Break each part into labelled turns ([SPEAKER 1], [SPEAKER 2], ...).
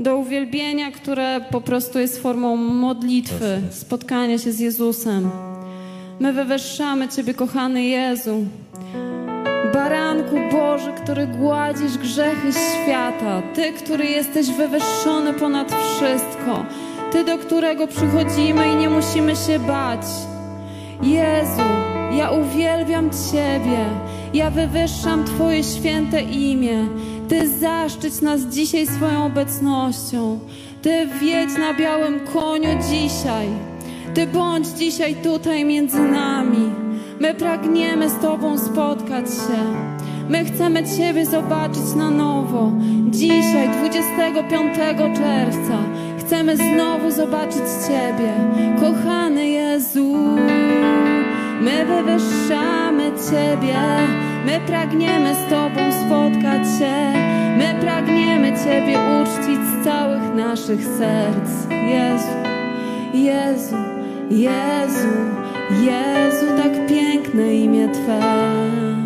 [SPEAKER 1] do uwielbienia, które po prostu jest formą modlitwy, spotkania się z Jezusem. My wywyższamy Ciebie, kochany Jezu. Baranku Boży, który gładzisz grzechy świata, Ty, który jesteś wywyższony ponad wszystko, Ty, do którego przychodzimy i nie musimy się bać. Jezu, ja uwielbiam Ciebie, ja wywyższam Twoje święte imię. Ty zaszczyć nas dzisiaj swoją obecnością. Ty wiedź na białym koniu dzisiaj. Ty bądź dzisiaj tutaj między nami. My pragniemy z Tobą spotkać się. My chcemy Ciebie zobaczyć na nowo. Dzisiaj, 25 czerwca, chcemy znowu zobaczyć Ciebie. Kochany Jezu, my wywyższamy Ciebie. My pragniemy z Tobą spotkać się. My pragniemy Ciebie uczcić z całych naszych serc. Jezu, Jezu, Jezu, Jezu, tak piękne imię Twe.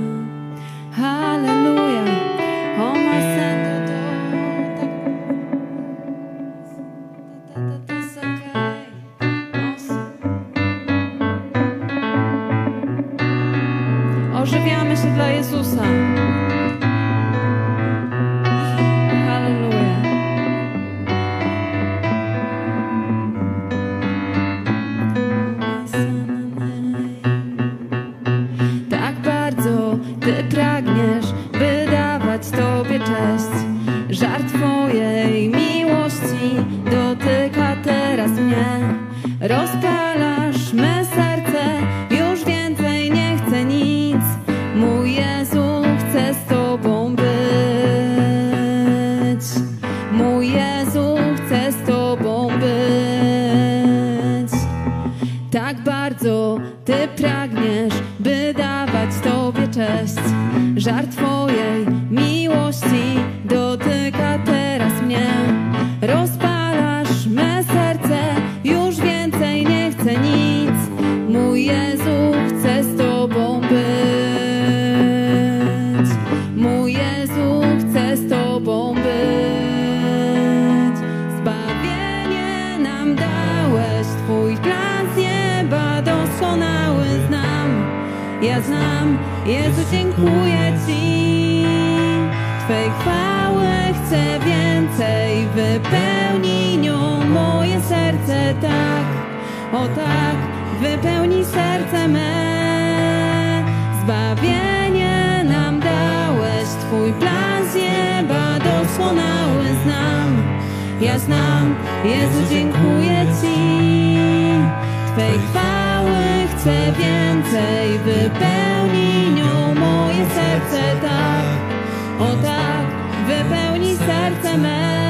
[SPEAKER 1] Wypełnij serce me.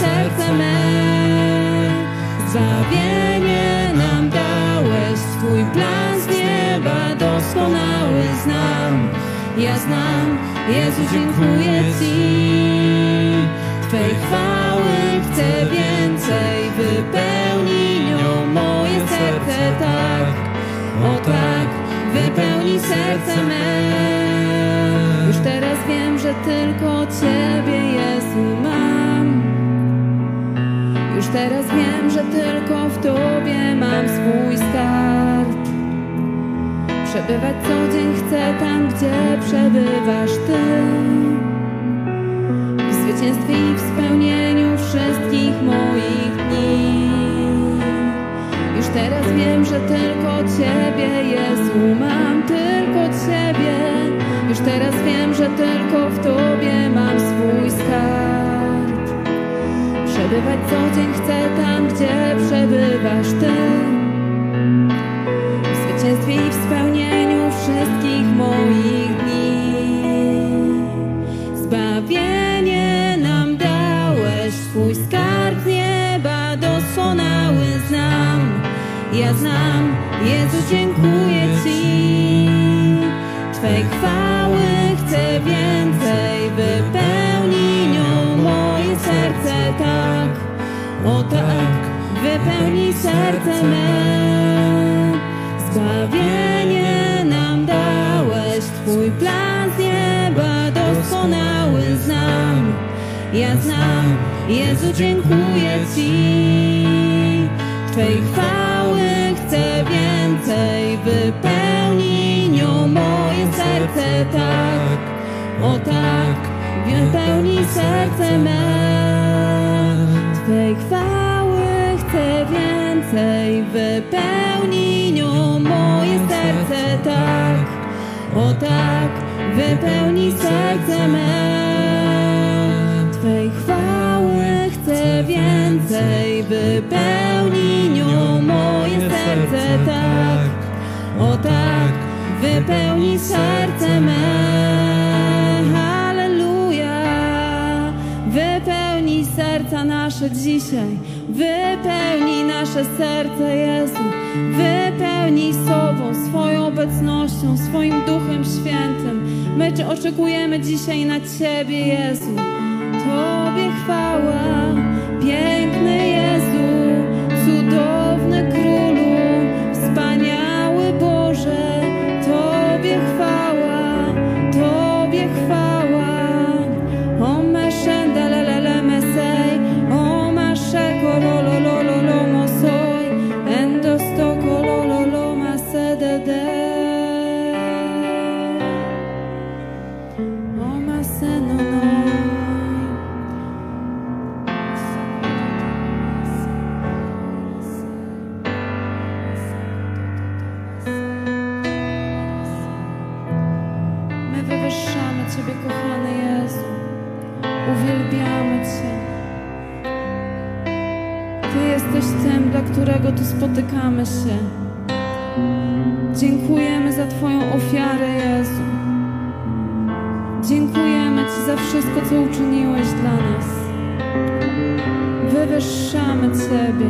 [SPEAKER 1] Serce me. Zbawienie nam dałeś, Twój plan z nieba doskonały znam. Ja znam, Jezu, dziękuję Ci. Twej chwały chcę więcej, wypełnij nią moje serce tak. O tak, wypełnij serce me. Już teraz wiem, że tylko Ciebie, Jezu, mam. Teraz wiem, że tylko w Tobie mam swój skarb. Przebywać co dzień chcę tam, gdzie przebywasz Ty. W zwycięstwie i w spełnieniu wszystkich moich dni. Już teraz wiem, że tylko Ciebie, Jezu, mam tylko Ciebie. Już teraz wiem, że tylko w Tobie mam swój skarb. Przebywać co dzień chcę tam, gdzie przebywasz Ty. W zwycięstwie i w spełnieniu wszystkich moich dni. Zbawienie nam dałeś, Twój skarb nieba doskonały znam. Ja znam, Jezu, dziękuję Ci. Twej chwały chcę więcej, serce tak. O tak, wypełnij serce me. Zbawienie nam dałeś, Twój plan z nieba doskonały znam. Ja znam, Jezu, dziękuję Ci. Twej chwały chcę więcej, wypełnij nią moje serce tak. O tak, wypełnij serce me. Twej chwały chcę więcej, wypełnij nią moje serce tak. O tak, wypełnij serce me. Twej chwały chcę więcej, wypełnij nią moje serce tak. O tak, wypełnij serce me. Nasze dzisiaj. Wypełnij nasze serce, Jezu. Wypełnij sobą, swoją obecnością, swoim Duchem Świętym. My oczekujemy dzisiaj na Ciebie, Jezu. Tobie chwała, piękny którego tu spotykamy się. Dziękujemy za Twoją ofiarę, Jezu. Dziękujemy Ci za wszystko, co uczyniłeś dla nas. Wywyższamy Ciebie.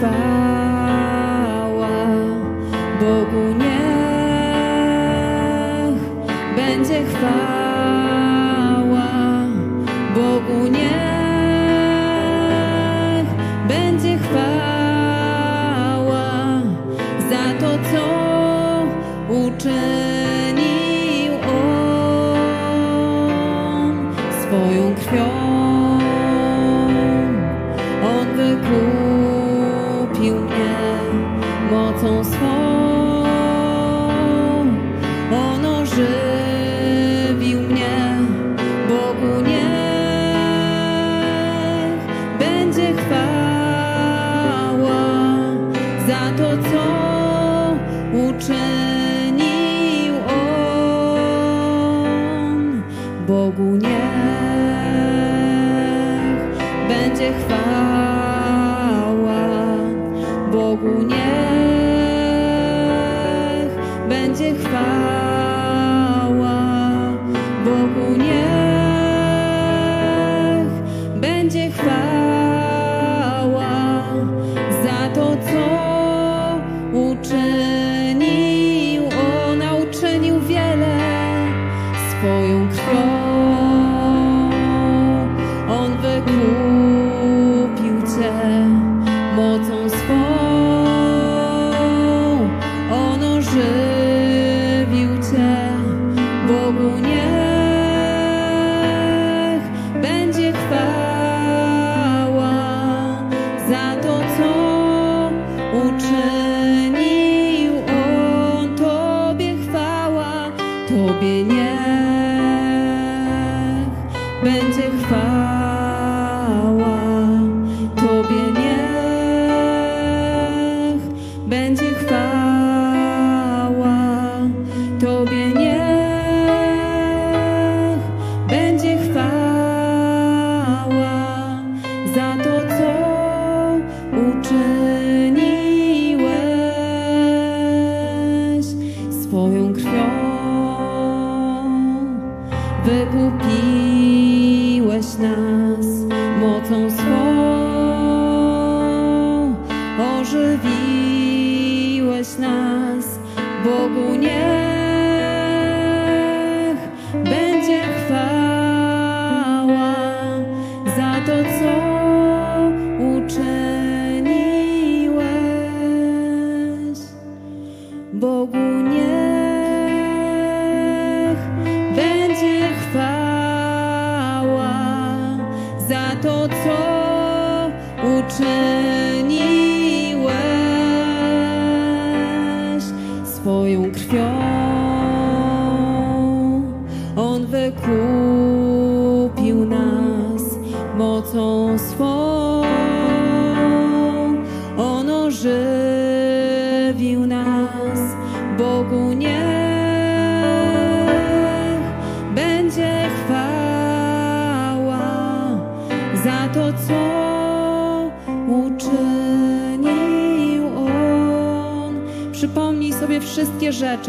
[SPEAKER 1] Będzie będzie chwała.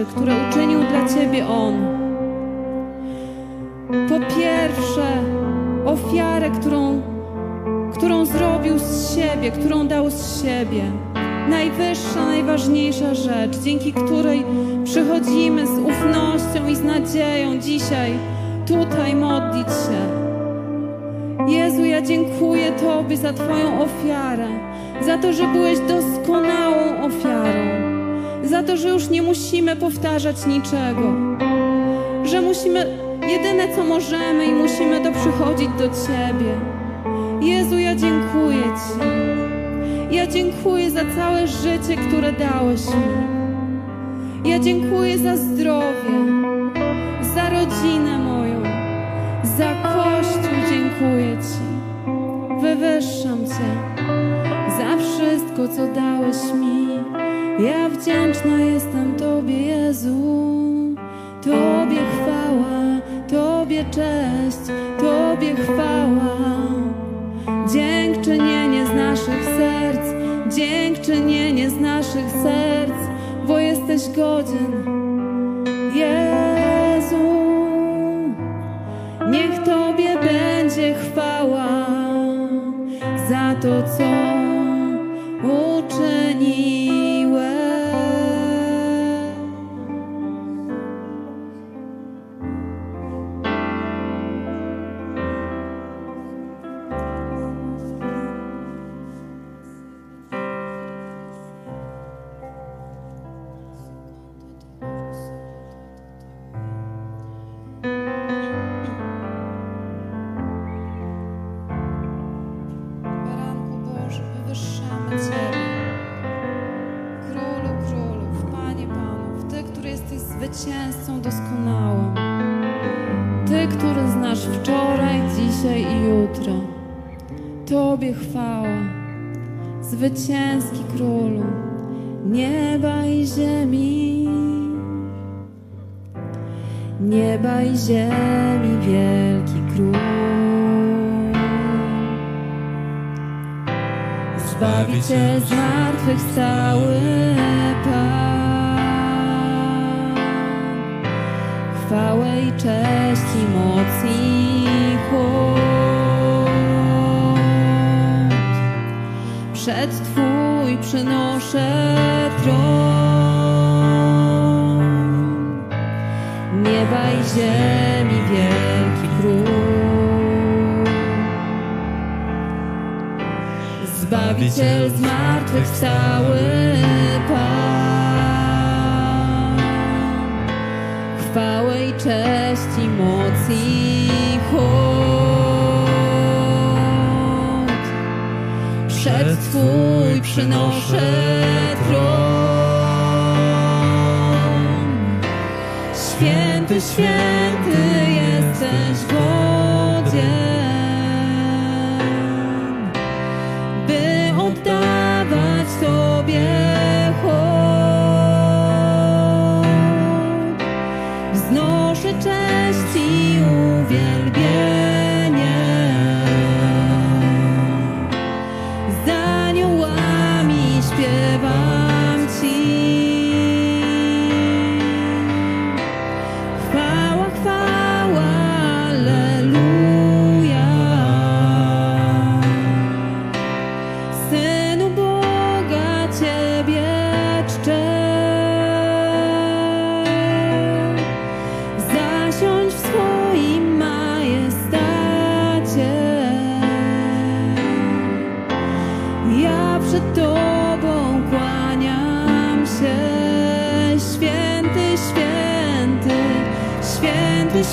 [SPEAKER 1] rzeczy, które życie, które dałeś mi. Ja dziękuję za zdrowie, za rodzinę moją, za Kościół dziękuję Ci. Wywyższam Cię za wszystko, co dałeś mi. Ja wdzięczna jestem Tobie, Jezu. Tobie chwała, Tobie cześć, Tobie chwała. dziękczynienie z naszych serc, bo jesteś godzien, Jezu. Niech Tobie będzie chwała za to, co.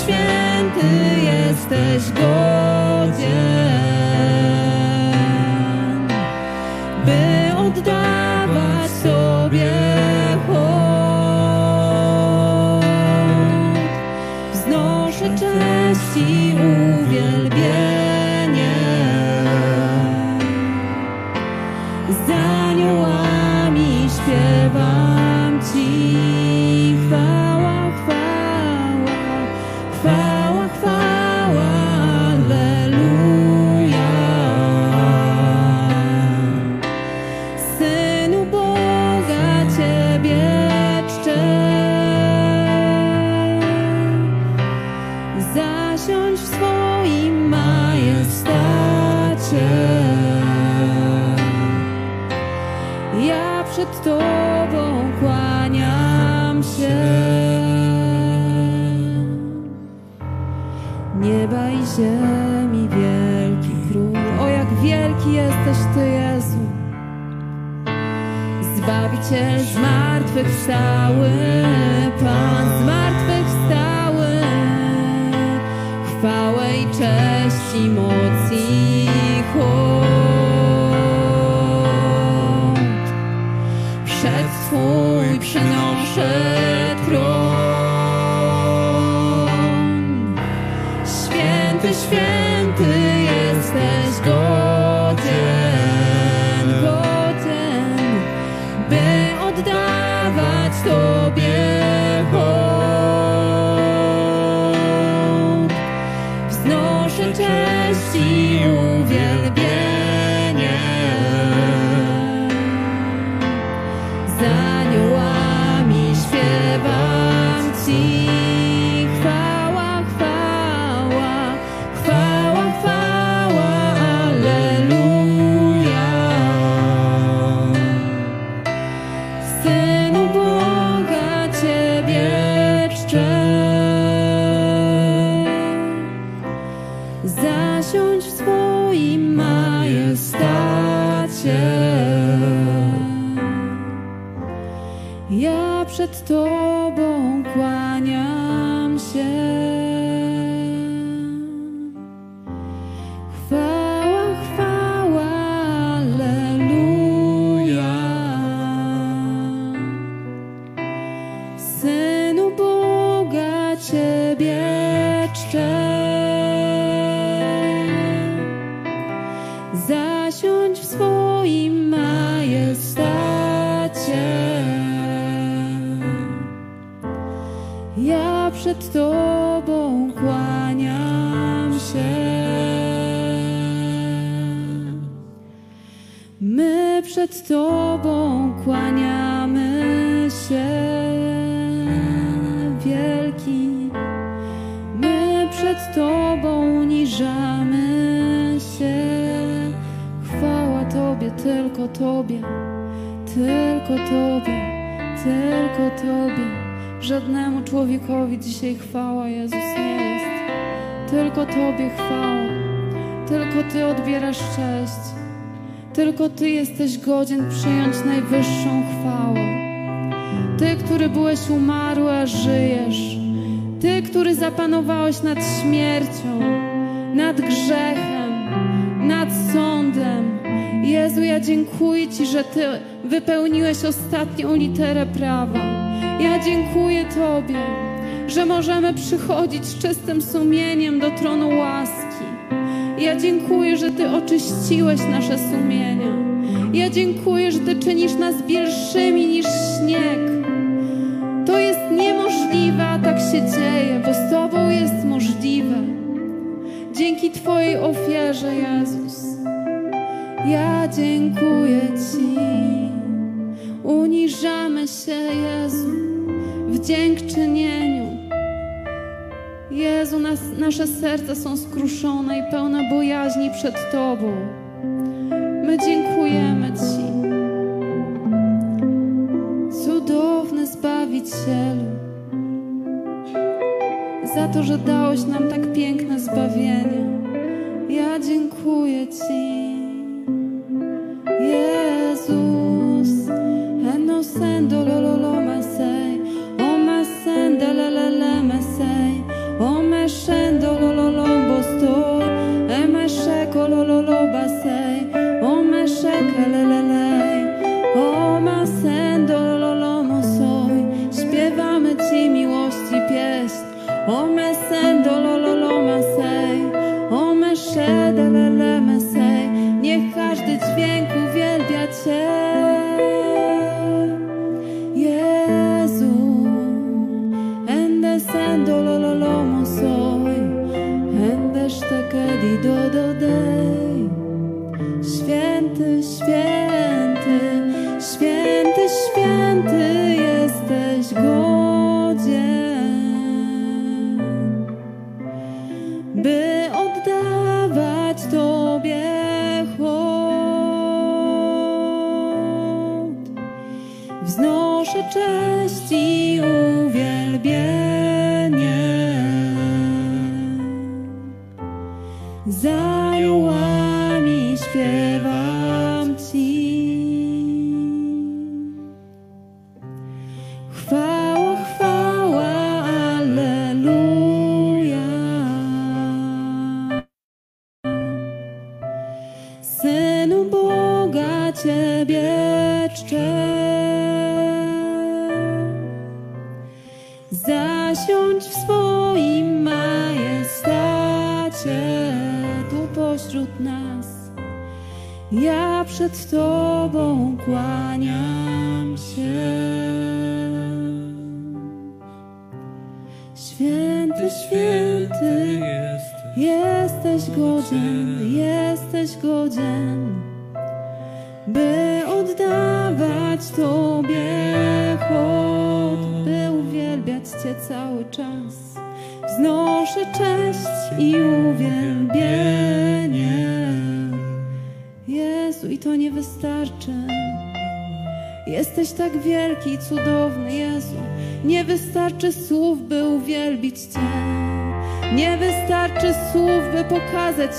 [SPEAKER 1] święty jesteś godzien. Zmartwychwstały, Pan Zasiądź w swoim majestacie. Ja przed Tobą kłaniam się. My przed Tobą kłaniamy się, wielki. My przed Tobą uniżamy tylko Tobie, tylko Tobie, tylko Tobie. Żadnemu człowiekowi dzisiaj chwała Jezus nie jest. Tylko Tobie chwała. Tylko Ty odbierasz cześć. Tylko Ty jesteś godzien przyjąć najwyższą chwałę. Ty, który byłeś umarły, a żyjesz. Ty, który zapanowałeś nad śmiercią, nad grzechem, nad sądem. Jezu, ja dziękuję Ci, że Ty wypełniłeś ostatnią literę prawa. Ja dziękuję Tobie, że możemy przychodzić z czystym sumieniem do tronu łaski. Ja dziękuję, że Ty oczyściłeś nasze sumienia. Ja dziękuję, że Ty czynisz nas bielszymi niż śnieg. To jest niemożliwe, a tak się dzieje, bo z Tobą jest możliwe. Dzięki Twojej ofierze, Jezus. Ja dziękuję Ci. Uniżamy się, Jezu, w dziękczynieniu. Jezu, nas, nasze serca są skruszone i pełne bojaźni przed Tobą. My dziękujemy Ci. Cudowny Zbawicielu, za to, że dałeś nam tak piękne zbawienie. Ja dziękuję Ci. Jezus, enos endololo Za aniołami śpiewam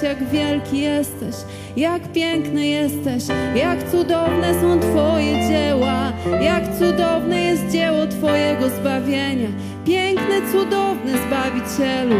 [SPEAKER 1] jak wielki jesteś, jak piękny jesteś, jak cudowne są Twoje dzieła, jak cudowne jest dzieło Twojego zbawienia. Piękny, cudowny Zbawicielu,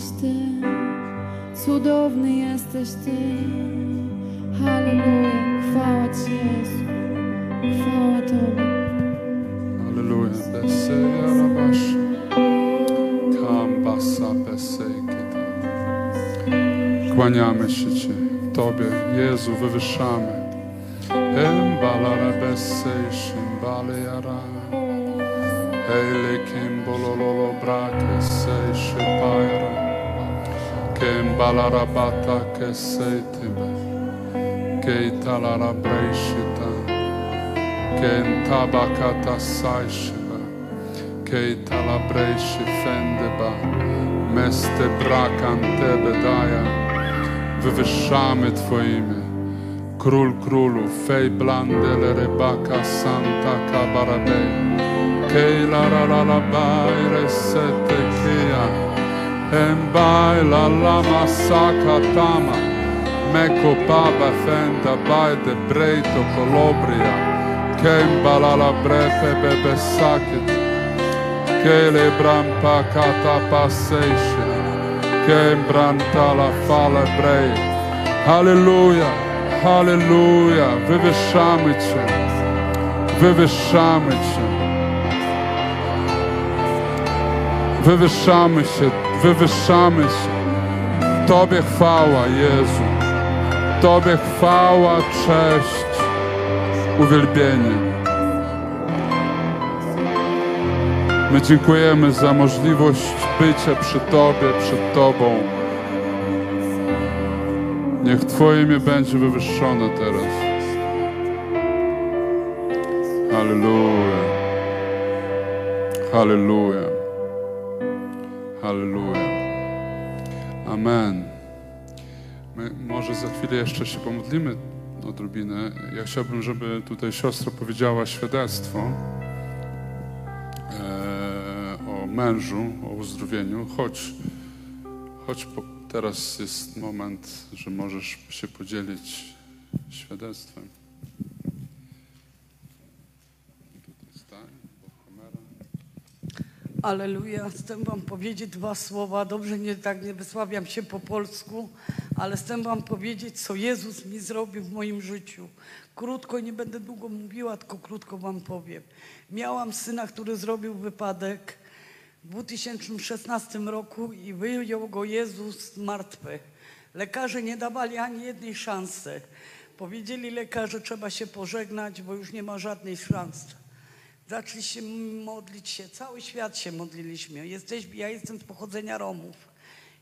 [SPEAKER 1] jesteś Ty, cudowny jesteś Ty. Halleluja, chwała Ci Jezu, chwała Tobie.
[SPEAKER 2] Halleluja. Beseja rabash. Kambasa besekita. Kłaniamy się Ci, Tobie, Jezu, wywyższamy. Embalara besej shimbale yara. Hele kimbolololo brake sej shipayara. que embalarabata que setebe que italarabreshita, que entabakata saishiba, que italabreshi fendeba meste brakante bedaja, wywyższamy Twoje imię. Król królów, fej blandele rebaka santa kabarabej, kej la la la la bajre sete kija, Embai la lama saka tama, Meko baba fenda baide breito colobria, Kembala la brepe bebe sakit. Kele brampa kata passeisce. Kembranta la fala brei. Halleluja, halleluja. Wywyższamy Cię. Wywyższamy wywyższamy się. Tobie chwała, Jezu. Tobie chwała, cześć uwielbienie. My dziękujemy za możliwość bycia przy Tobie, przed Tobą. Niech Twoje imię będzie wywyższone teraz. Halleluja. Halleluja. Amen. My może za chwilę jeszcze się pomodlimy odrobinę. Ja chciałbym, żeby tutaj siostra powiedziała świadectwo e, o mężu, o uzdrowieniu. Chodź, chodź po, teraz jest moment, że możesz się podzielić świadectwem. Tutaj stań, bo kamera.
[SPEAKER 3] Aleluja. Chcę wam powiedzieć dwa słowa. Dobrze, nie tak nie wysławiam się po polsku, ale chcę wam powiedzieć, co Jezus mi zrobił w moim życiu. Krótko, nie będę długo mówiła, tylko krótko wam powiem. Miałam syna, który zrobił wypadek w 2016 roku i wyjął go Jezus martwy. Lekarze nie dawali ani jednej szansy. Powiedzieli lekarze, trzeba się pożegnać, bo już nie ma żadnej szans. Zaczęliśmy modlić się, cały świat się modliliśmy. Ja jestem z pochodzenia Romów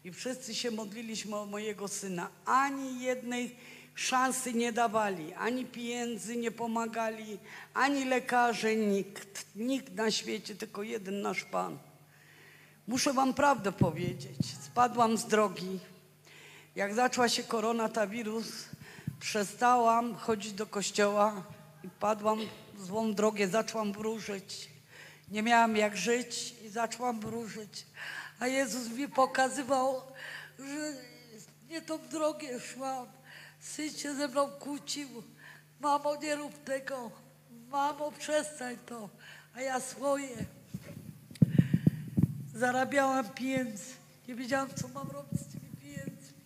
[SPEAKER 3] i wszyscy się modliliśmy o mojego syna. Ani jednej szansy nie dawali, ani pieniędzy nie pomagali, ani lekarze, nikt. Nikt na świecie, tylko jeden nasz Pan. Muszę wam prawdę powiedzieć. Spadłam z drogi. Jak zaczęła się koronawirus, przestałam chodzić do kościoła i padłam złą drogę, zaczęłam wróżyć. Nie miałam jak żyć i zaczęłam wróżyć. A Jezus mi pokazywał, że nie tą drogę szłam. Syn się ze mną kłócił. Mamo, nie rób tego. Mamo, przestań to. A ja swoje. Zarabiałam pieniędzy. Nie wiedziałam, co mam robić z tymi pieniędzmi.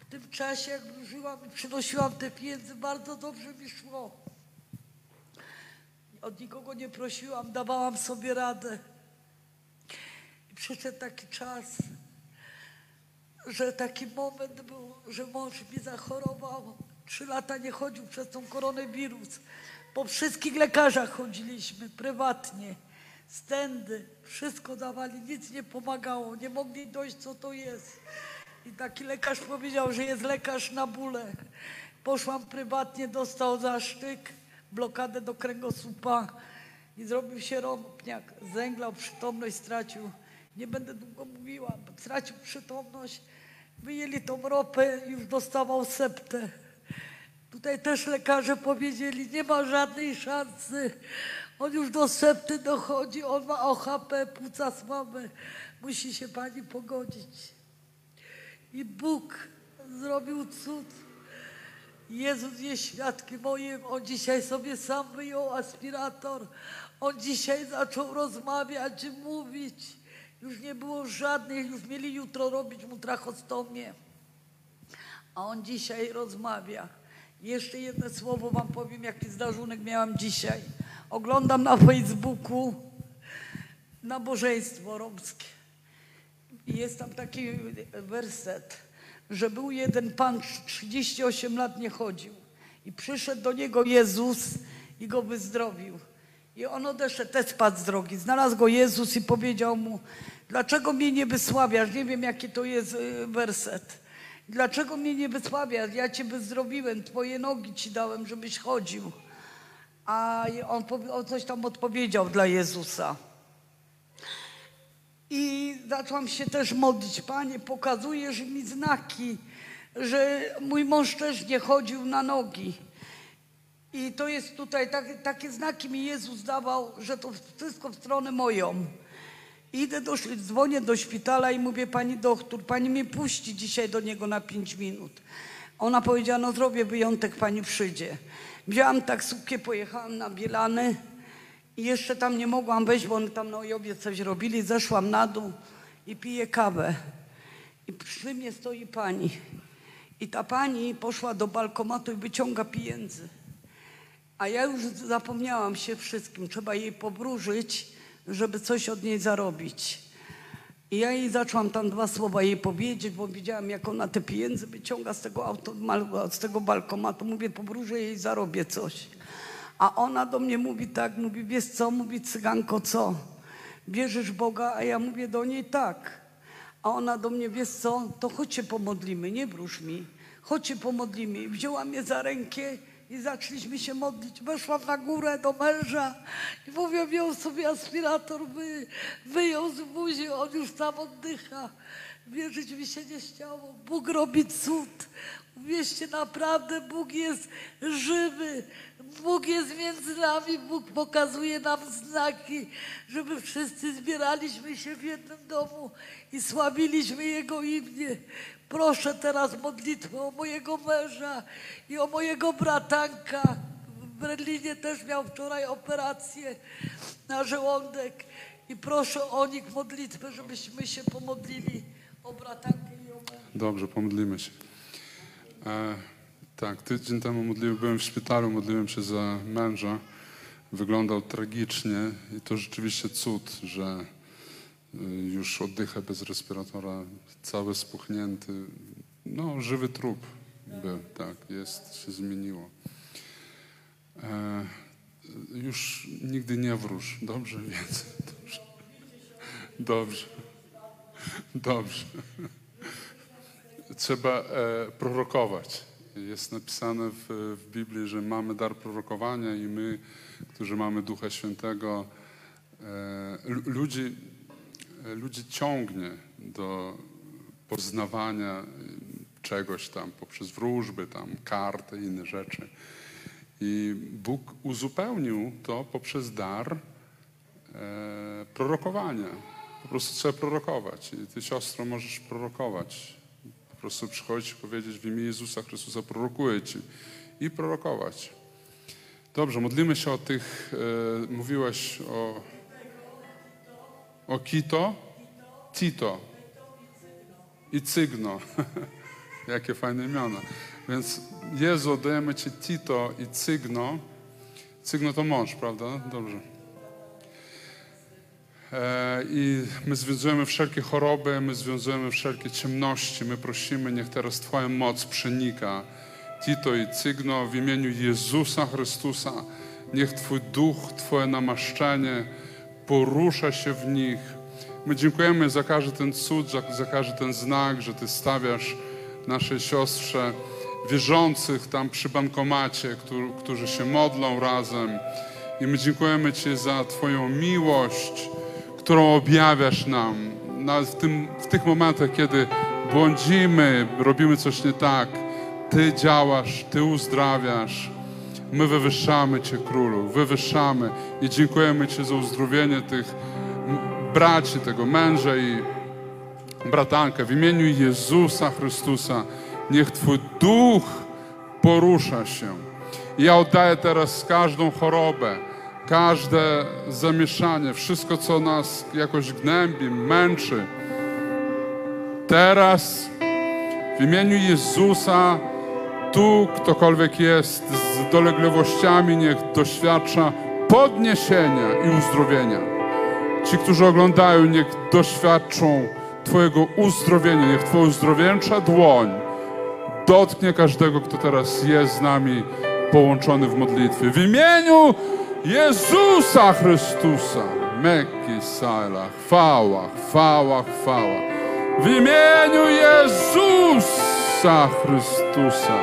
[SPEAKER 3] W tym czasie, jak wróżyłam i przynosiłam te pieniądze, bardzo dobrze mi szło. Od nikogo nie prosiłam, dawałam sobie radę. I przyszedł taki czas, że taki moment był, że mąż mi zachorował. Trzy lata nie chodził przez tą koronawirus. Po wszystkich lekarzach chodziliśmy, prywatnie. Stędy, wszystko dawali, nic nie pomagało. Nie mogli dojść, co to jest. I taki lekarz powiedział, że jest lekarz na bóle. Poszłam prywatnie, dostał zasztyk, blokadę do kręgosłupa i zrobił się rąbniak. Zęglał, przytomność stracił. Nie będę długo mówiła, stracił przytomność. Wyjęli tą ropę, już dostawał septę. Tutaj też lekarze powiedzieli, nie ma żadnej szansy. On już do septy dochodzi, on ma OHP, płuca słabe. Musi się pani pogodzić. I Bóg zrobił cud. Jezus jest świadkiem moim. On dzisiaj sobie sam wyjął aspirator. On dzisiaj zaczął rozmawiać, mówić. Już nie było żadnych, już mieli jutro robić mu trachostomię. A on dzisiaj rozmawia. Jeszcze jedno słowo wam powiem, jaki zdarzunek miałam dzisiaj. Oglądam na Facebooku nabożeństwo romskie. I jest tam taki werset, że był jeden pan, 38 lat nie chodził. I przyszedł do niego Jezus i go wyzdrowił. I on odeszedł, też spadł z drogi. Znalazł go Jezus i powiedział mu, dlaczego mnie nie wysławiasz? Nie wiem, jaki to jest y, werset. Dlaczego mnie nie wysławiasz? Ja cię wyzdrowiłem, twoje nogi ci dałem, żebyś chodził. A on, on coś tam odpowiedział dla Jezusa. I zaczęłam się też modlić. Panie, pokazujesz mi znaki, że mój mąż też nie chodził na nogi. I to jest tutaj, tak, takie znaki mi Jezus dawał, że to wszystko w stronę moją. Idę do, dzwonię do szpitala i mówię, pani doktor, pani mnie puści dzisiaj do niego na pięć minut. Ona powiedziała, no zrobię wyjątek, pani przyjdzie. Wzięłam taksówkę, pojechałam na Bielany i jeszcze tam nie mogłam wejść, bo oni tam na Ojowie coś robili. Zeszłam na dół i piję kawę. I przy mnie stoi pani. I ta pani poszła do balkomatu i wyciąga pieniędzy. A ja już zapomniałam się wszystkim. Trzeba jej powróżyć, żeby coś od niej zarobić. I ja jej zaczęłam tam dwa słowa jej powiedzieć, bo widziałam, jak ona te pieniądze wyciąga z tego, auto, z tego balkomatu. Mówię, powróżę jej, zarobię coś. A ona do mnie mówi tak, mówi, wiesz co, mówi cyganko, co? wierzysz Boga? A ja mówię do niej tak. A ona do mnie, wiesz co, to chodź się pomodlimy, nie wróż mi. Chodź się pomodlimy. I wzięła mnie za rękę i zaczęliśmy się modlić. Weszłam na górę do męża i mówię, wziął sobie aspirator, wy, wyjął z buzi, on już tam oddycha. Wierzyć mi się nie chciało. Bóg robi cud. Uwierzcie, naprawdę Bóg jest żywy. Bóg jest między nami. Bóg pokazuje nam znaki, żeby wszyscy zbieraliśmy się w jednym domu i sławiliśmy Jego imię. Proszę teraz modlitwę o mojego męża i o mojego bratanka. W Berlinie też miał wczoraj operację na żołądek. I proszę o nich modlitwę, żebyśmy się pomodlili o bratankę i o męża.
[SPEAKER 2] Dobrze, pomodlimy się. E, tak, tydzień temu modliłem, byłem w szpitalu, modliłem się za męża. Wyglądał tragicznie i to rzeczywiście cud, że y, już oddycha bez respiratora, cały spuchnięty. No, żywy trup był, tak, jest, się zmieniło. E, już nigdy nie wróż, dobrze, więc dobrze. Dobrze. Dobrze. Trzeba e, prorokować. Jest napisane w, w Biblii, że mamy dar prorokowania i my, którzy mamy Ducha Świętego, e, lu- ludzi, e, ludzi ciągnie do poznawania czegoś tam poprzez wróżby, tam karty inne rzeczy. I Bóg uzupełnił to poprzez dar e, prorokowania. Po prostu trzeba prorokować. I ty, siostro, możesz prorokować. Prostu przychodzić powiedzieć w imię Jezusa Chrystusa prorokuję ci. I prorokować. Dobrze, modlimy się o tych, e, mówiłeś o, o Kito, Tito i Cygno. Jakie fajne imiona. Więc Jezu, oddajemy Ci Tito i Cygno. Cygno to mąż, prawda? Dobrze. E, I my związujemy wszelkie choroby, my związujemy wszelkie ciemności. My prosimy, niech teraz Twoja moc przenika Tito i Cygno w imieniu Jezusa Chrystusa. Niech Twój duch, Twoje namaszczenie porusza się w nich. My dziękujemy za każdy ten cud, za, każdy ten znak, że Ty stawiasz naszej siostrze wierzących tam przy bankomacie, którzy, którzy się modlą razem. I my dziękujemy Ci za Twoją miłość, którą objawiasz nam nawet w, tym, w tych momentach, kiedy błądzimy, robimy coś nie tak. Ty działasz, Ty uzdrawiasz. My wywyższamy Cię, Królu, wywyższamy i dziękujemy Ci za uzdrowienie tych braci, tego męża i bratankę. W imieniu Jezusa Chrystusa niech Twój duch porusza się. Ja oddaję teraz każdą chorobę, każde zamieszanie, wszystko, co nas jakoś gnębi, męczy. Teraz w imieniu Jezusa tu ktokolwiek jest z dolegliwościami, niech doświadcza podniesienia i uzdrowienia. Ci, którzy oglądają, niech doświadczą Twojego uzdrowienia. Niech Twoja uzdrowieńcza dłoń dotknie każdego, kto teraz jest z nami połączony w modlitwie. W imieniu Jezusa Chrystusa. Meki Sala. Chwała, chwała, chwała. W imieniu Jezusa Chrystusa.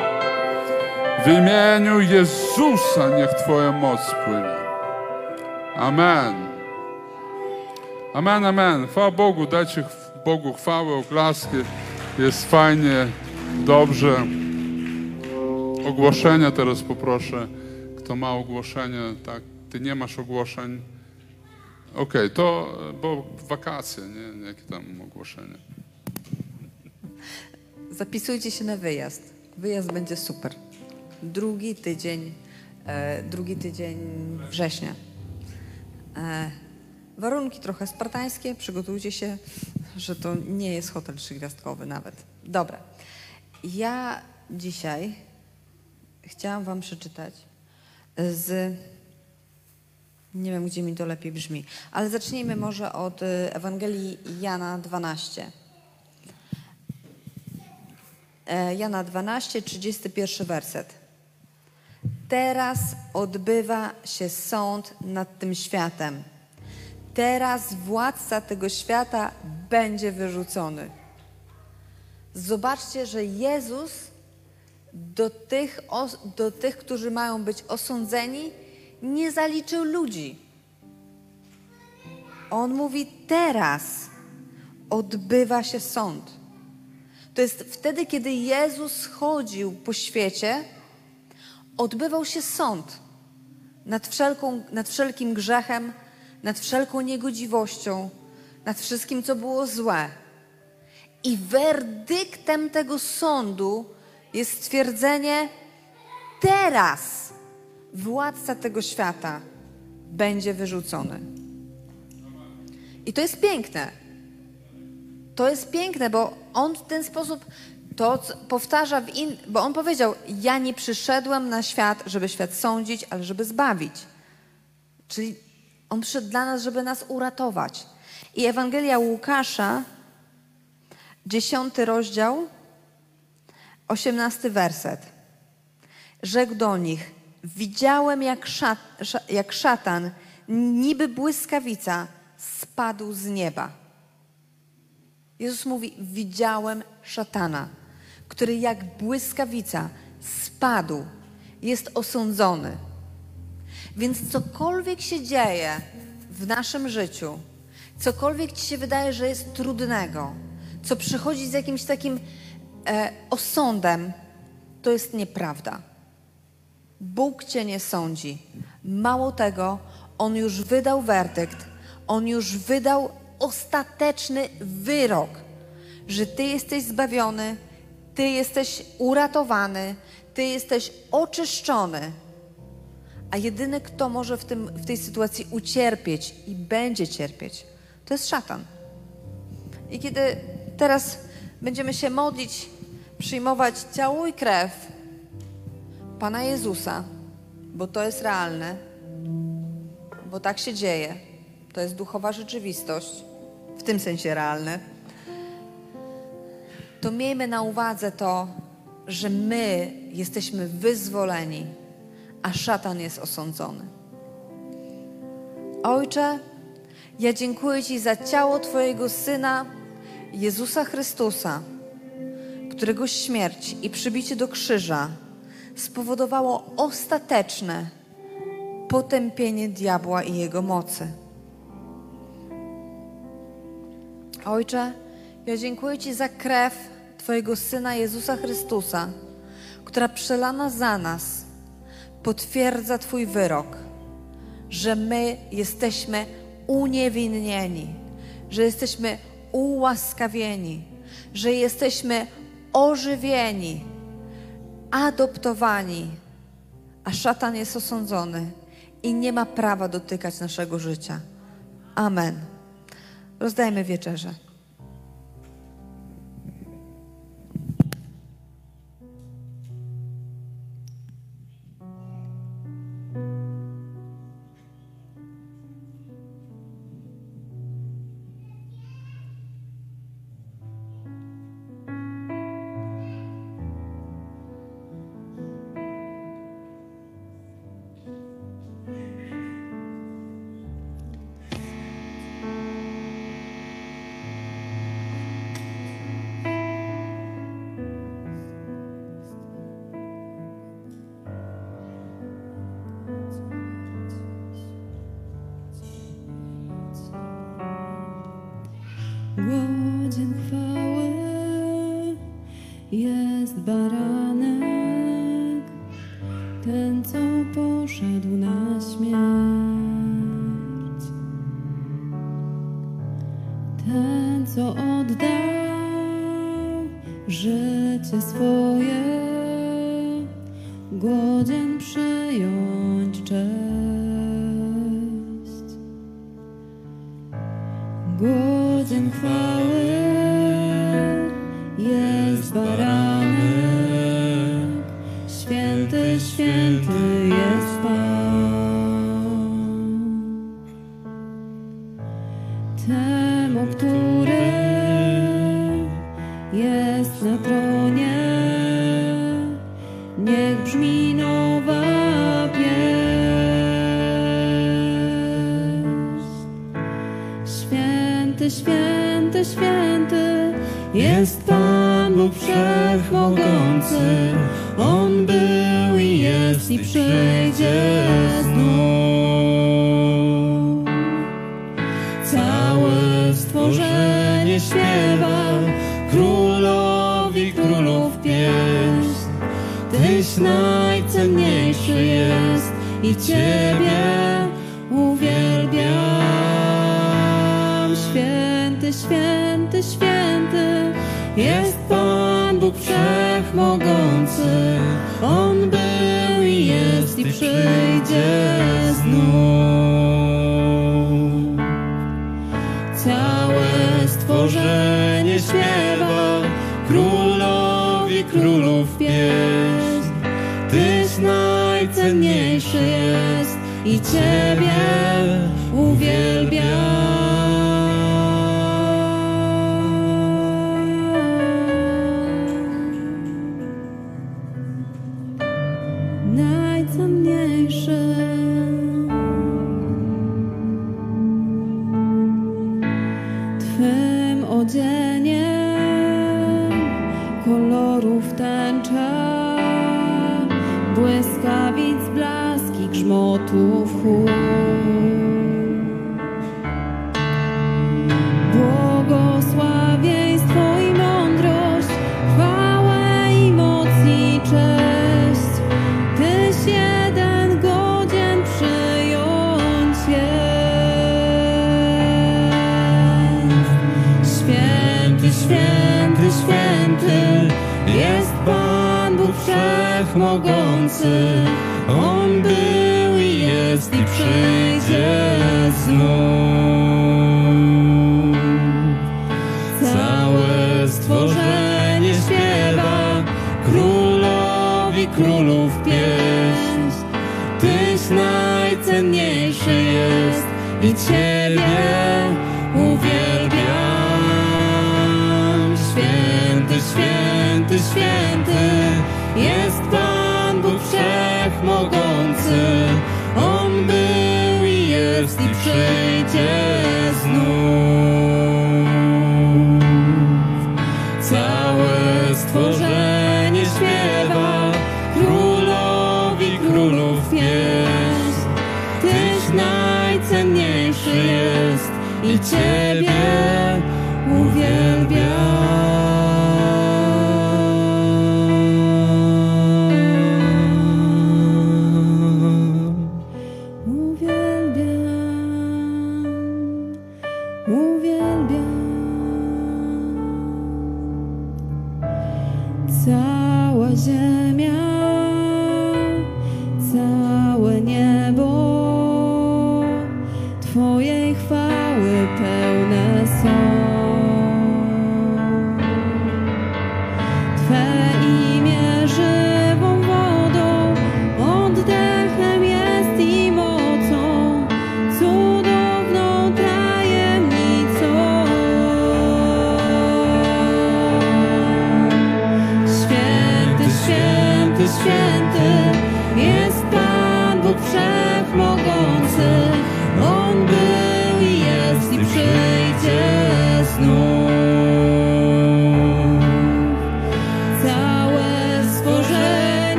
[SPEAKER 2] W imieniu Jezusa niech Twoja moc płynie. Amen. Amen, amen. Chwała Bogu, dajcie Bogu chwałę, oklaski. Jest fajnie, dobrze. Ogłoszenia teraz poproszę. Kto ma ogłoszenie, tak? Ty nie masz ogłoszeń. Okej, to, e, bo wakacje, nie? Jakie tam ogłoszenia?
[SPEAKER 4] Zapisujcie się na wyjazd. Wyjazd będzie super. Drugi tydzień, e, drugi tydzień września. E, warunki trochę spartańskie, przygotujcie się, że to nie jest hotel trzygwiazdkowy nawet. Dobra. Ja dzisiaj chciałam wam przeczytać z... Nie wiem, gdzie mi to lepiej brzmi, ale zacznijmy może od e, Ewangelii Jana 12. E, Jana 12, 31 werset. Teraz odbywa się sąd nad tym światem. teraz władca tego świata będzie wyrzucony. Zobaczcie, że Jezus do tych, do tych, którzy mają być osądzeni, nie zaliczył ludzi. On mówi teraz odbywa się sąd. To jest wtedy, kiedy Jezus chodził po świecie, odbywał się sąd nad, wszelką, nad wszelkim grzechem, nad wszelką niegodziwością, nad wszystkim, co było złe. I werdyktem tego sądu jest stwierdzenie: teraz władca tego świata będzie wyrzucony. I to jest piękne. To jest piękne, bo on w ten sposób to powtarza w in... bo on powiedział: Ja nie przyszedłem na świat, żeby świat sądzić, ale żeby zbawić. Czyli on przyszedł dla nas, żeby nas uratować. I Ewangelia Łukasza, dziesiąty rozdział, osiemnasty werset. Rzekł do nich: Widziałem, jak, szat, jak szatan, niby błyskawica, spadł z nieba. Jezus mówi: Widziałem szatana, który jak błyskawica spadł, jest osądzony. Więc cokolwiek się dzieje w naszym życiu, cokolwiek ci się wydaje, że jest trudnego, co przychodzi z jakimś takim e, osądem, to jest nieprawda. Bóg cię nie sądzi. Mało tego, On już wydał werdykt, On już wydał ostateczny wyrok, że Ty jesteś zbawiony, Ty jesteś uratowany, Ty jesteś oczyszczony. A jedyny, kto może w, tym, w tej sytuacji ucierpieć i będzie cierpieć, to jest szatan. I kiedy teraz będziemy się modlić, przyjmować ciało i krew Pana Jezusa, bo to jest realne, bo tak się dzieje, to jest duchowa rzeczywistość, w tym sensie realne, to miejmy na uwadze to, że my jesteśmy wyzwoleni, a szatan jest osądzony. Ojcze, ja dziękuję Ci za ciało Twojego Syna, Jezusa Chrystusa, którego śmierć i przybicie do krzyża spowodowało ostateczne potępienie diabła i jego mocy. Ojcze, ja dziękuję Ci za krew Twojego Syna Jezusa Chrystusa, która przelana za nas potwierdza Twój wyrok, że my jesteśmy uniewinnieni, że jesteśmy ułaskawieni, że jesteśmy ożywieni, adoptowani, a szatan jest osądzony i nie ma prawa dotykać naszego życia. Amen. Rozdajmy wieczerze.
[SPEAKER 1] Jest i Ciebie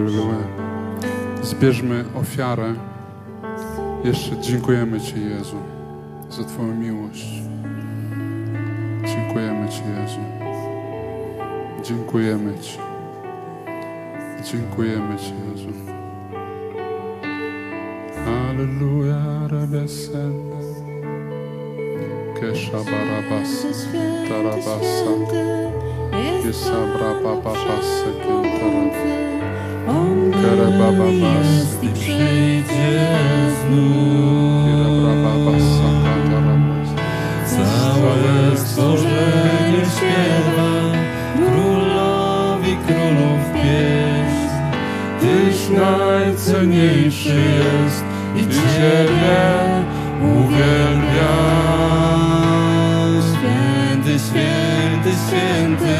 [SPEAKER 2] Halleluja. Zbierzmy ofiarę. Jeszcze dziękujemy Ci, Jezu, za Twoją miłość. Dziękujemy Ci, Jezu. Dziękujemy Ci. Dziękujemy Ci, Jezu. Alleluja, rebesende. Kesha barabas. Tarabasa. Yesa brababasa kentara. Karabababas.
[SPEAKER 1] I przyjdzie znów. Całe stworzenie śpiewa, królowi królów pieśń. Tyś najcenniejszy jest i Ciebie uwielbiam. Święty, święty, święty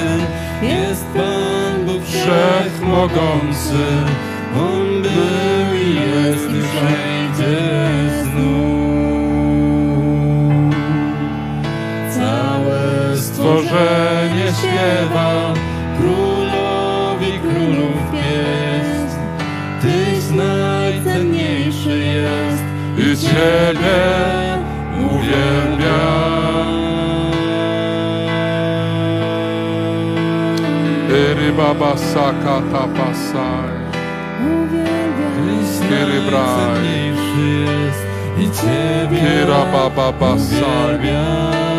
[SPEAKER 1] jest Pan Bóg Wszechmogący. On był i jest znów. Całe stworzenie śpiewa Królowi królów pieśń Tyś najcenniejszy jest
[SPEAKER 2] I Ciebie
[SPEAKER 1] uwielbiam
[SPEAKER 2] Kiery braj.
[SPEAKER 1] najcenniejszy jest i Ciebie uwielbiam.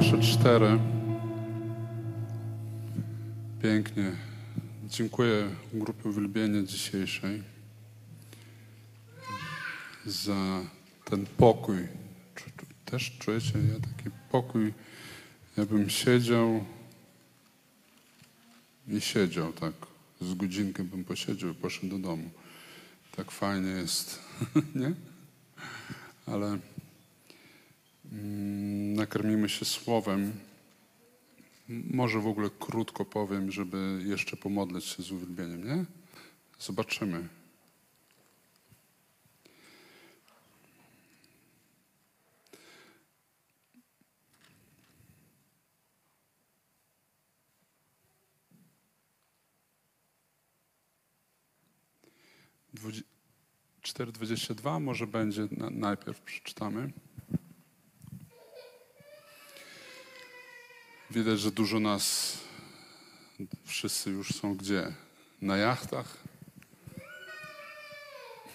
[SPEAKER 2] Łukasza 4. Pięknie. Dziękuję grupie uwielbienia dzisiejszej za ten pokój. Czy, czy, też czujecie, ja taki pokój, jakbym siedział i siedział tak. Z godzinkę bym posiedział i poszedł do domu. Tak fajnie jest, nie? Ale nakarmimy się słowem. Może w ogóle krótko powiem, żeby jeszcze pomodlić się z uwielbieniem, nie? Zobaczymy. Dwudzi- 4.22 może będzie na, najpierw przeczytamy. Widać, że dużo nas, wszyscy już są gdzie? Na jachtach?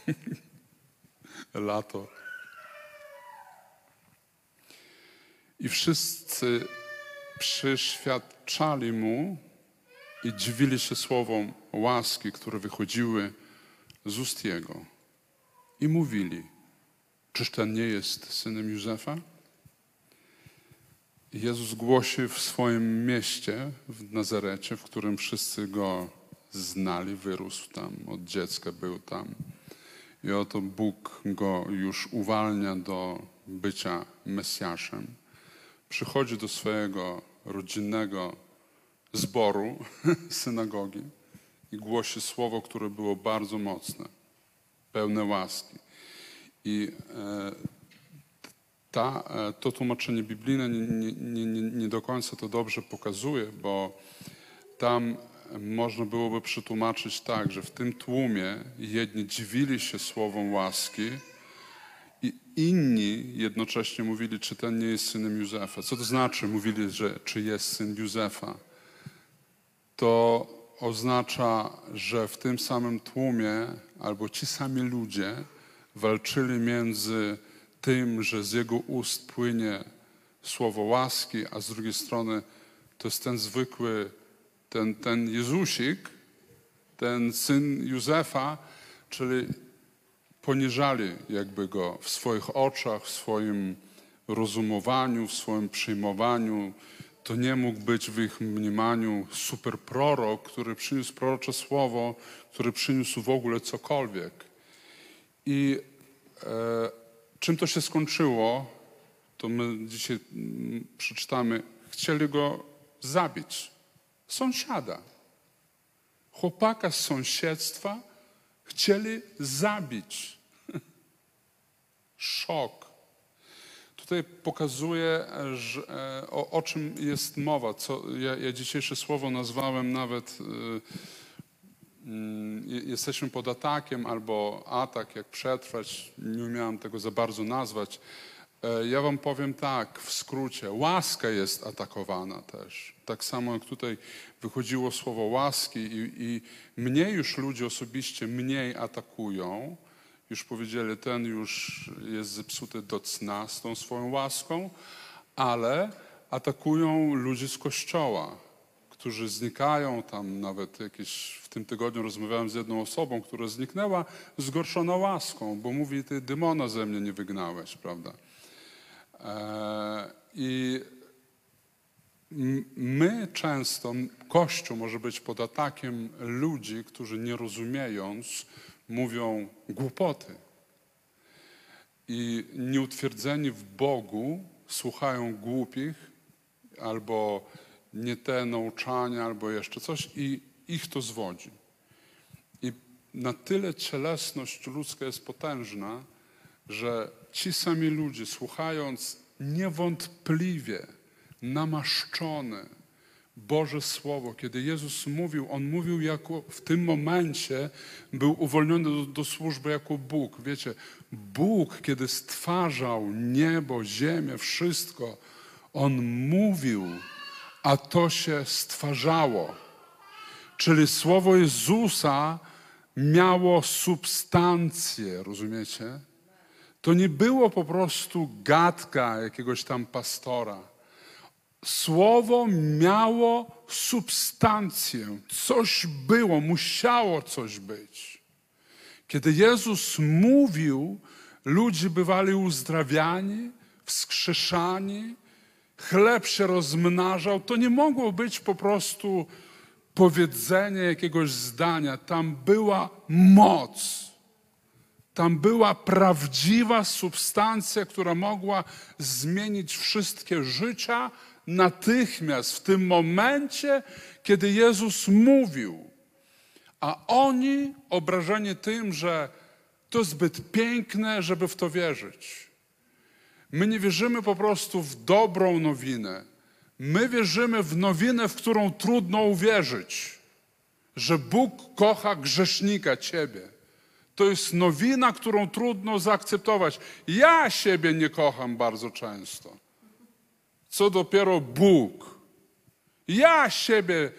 [SPEAKER 2] Lato. I wszyscy przyświadczali mu i dziwili się słowom łaski, które wychodziły z ust jego. I mówili, czyż ten nie jest synem Józefa? Jezus głosi w swoim mieście, w Nazarecie, w którym wszyscy go znali, wyrósł tam, od dziecka był tam. I oto Bóg go już uwalnia do bycia Mesjaszem. Przychodzi do swojego rodzinnego zboru, synagogi i głosi słowo, które było bardzo mocne, pełne łaski. I e, ta, e, to tłumaczenie biblijne nie, nie, nie, nie- do końca to dobrze pokazuje, bo tam można byłoby przetłumaczyć tak, że w tym tłumie jedni dziwili się słowom łaski i inni jednocześnie mówili, czy ten nie jest synem Józefa. Co to znaczy mówili, że czy jest syn Józefa? To oznacza, że w tym samym tłumie albo ci sami ludzie walczyli między tym, że z jego ust płynie słowo łaski, a z drugiej strony to jest ten zwykły, ten, ten Jezusik, ten syn Józefa, czyli poniżali jakby go w swoich oczach, w swoim rozumowaniu, w swoim przyjmowaniu. To nie mógł być w ich mniemaniu super prorok, który przyniósł prorocze słowo, który przyniósł w ogóle cokolwiek. I e, czym to się skończyło, to my dzisiaj mm, przeczytamy. Chcieli go zabić. Sąsiada. Chłopaka z sąsiedztwa chcieli zabić. Szok. Tutaj pokazuje, że, e, o, o czym jest mowa. Co, ja, ja dzisiejsze słowo nazwałem nawet y, mm, je- jesteśmy pod atakiem albo atak, jak przetrwać. Nie umiałem tego za bardzo nazwać. E, Ja wam powiem tak, w skrócie. Łaska jest atakowana też. Tak samo jak tutaj wychodziło słowo łaski i, i już ludzie osobiście mniej atakują. Już powiedzieli, ten już jest zepsuty do cna z tą swoją łaską, ale atakują ludzi z kościoła którzy znikają, tam nawet jakieś w tym tygodniu rozmawiałem z jedną osobą, która zniknęła zgorszona łaską, bo mówi, ty demona ze mnie nie wygnałeś, prawda? E, I my często, Kościół może być pod atakiem ludzi, którzy nie rozumiejąc, mówią głupoty. I nieutwierdzeni w Bogu słuchają głupich albo nie te nauczania, albo jeszcze coś i ich to zwodzi. I na tyle cielesność ludzka jest potężna, że ci sami ludzie, słuchając niewątpliwie namaszczone Boże Słowo, kiedy Jezus mówił, On mówił jako w tym momencie był uwolniony do, do służby jako Bóg. Wiecie, Bóg, kiedy stwarzał niebo, ziemię, wszystko, On mówił, a to się stwarzało. Czyli słowo Jezusa miało substancję, rozumiecie? To nie było po prostu gadka jakiegoś tam pastora. Słowo miało substancję, coś było, musiało coś być. Kiedy Jezus mówił, ludzie bywali uzdrawiani, wskrzeszani, chleb się rozmnażał, to nie mogło być po prostu powiedzenie jakiegoś zdania. Tam była moc. Tam była prawdziwa substancja, która mogła zmienić wszystkie życia natychmiast, w tym momencie, kiedy Jezus mówił. A oni, obrażeni tym, że to zbyt piękne, żeby w to wierzyć. My nie wierzymy po prostu w dobrą nowinę. My wierzymy w nowinę, w którą trudno uwierzyć, że Bóg kocha grzesznika, ciebie. To jest nowina, którą trudno zaakceptować. Ja siebie nie kocham bardzo często. Co dopiero Bóg. Ja siebie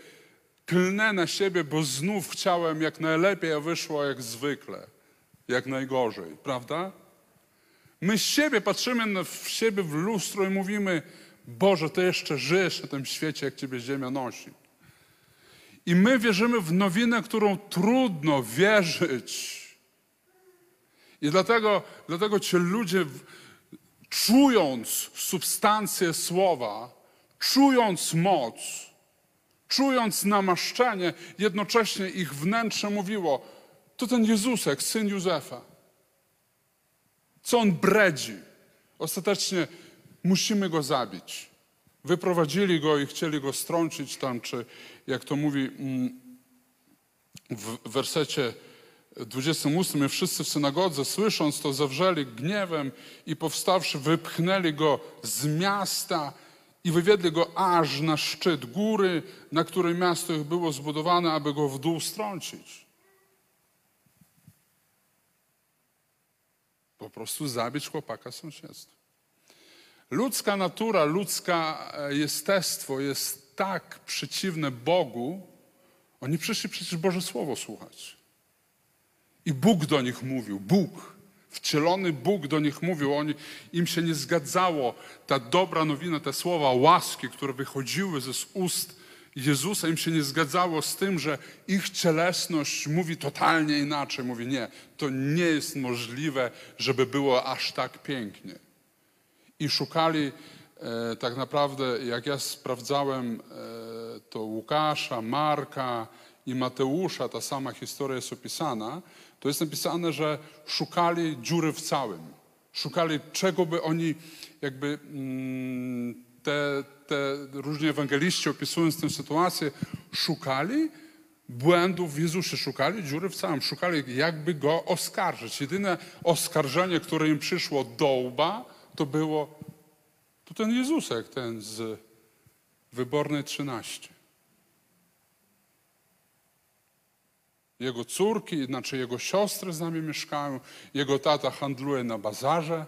[SPEAKER 2] klnę na siebie, bo znów chciałem jak najlepiej, a wyszło jak zwykle, jak najgorzej, prawda? My siebie patrzymy w siebie w lustro i mówimy, Boże, Ty jeszcze żyjesz na tym świecie, jak Ciebie ziemia nosi. I my wierzymy w nowinę, którą trudno wierzyć. I dlatego, dlatego ci ludzie, czując substancję słowa, czując moc, czując namaszczenie, jednocześnie ich wnętrze mówiło, to ten Jezusek, syn Józefa. Co on bredzi? Ostatecznie musimy go zabić. Wyprowadzili go i chcieli go strącić tam, czy jak to mówi mm, w wersecie 28, wszyscy w synagodze, słysząc to, zawrzeli gniewem i powstawszy, wypchnęli go z miasta i wywiedli go aż na szczyt góry, na której miasto ich było zbudowane, aby go w dół strącić. Po prostu zabić chłopaka sąsiedztwa. Ludzka natura, ludzka e, jestestwo jest tak przeciwne Bogu. Oni przyszli przecież Boże Słowo słuchać. I Bóg do nich mówił, Bóg, wcielony Bóg do nich mówił. Oni, im się nie zgadzało ta dobra nowina, te słowa łaski, które wychodziły ze ust Jezusa im się nie zgadzało z tym, że ich cielesność mówi totalnie inaczej. Mówi, nie, to nie jest możliwe, żeby było aż tak pięknie. I szukali e, tak naprawdę, jak ja sprawdzałem, e, to Łukasza, Marka i Mateusza, ta sama historia jest opisana, to jest napisane, że szukali dziury w całym. Szukali, czego by oni jakby mm, te, te różni ewangeliści opisując tę sytuację, szukali błędów w Jezusie, szukali dziury w całym, szukali jakby Go oskarżyć. Jedyne oskarżenie, które im przyszło do łba, to było to ten Jezusek, ten z Wybornej 13. Jego córki, znaczy jego siostry z nami mieszkają, jego tata handluje na bazarze,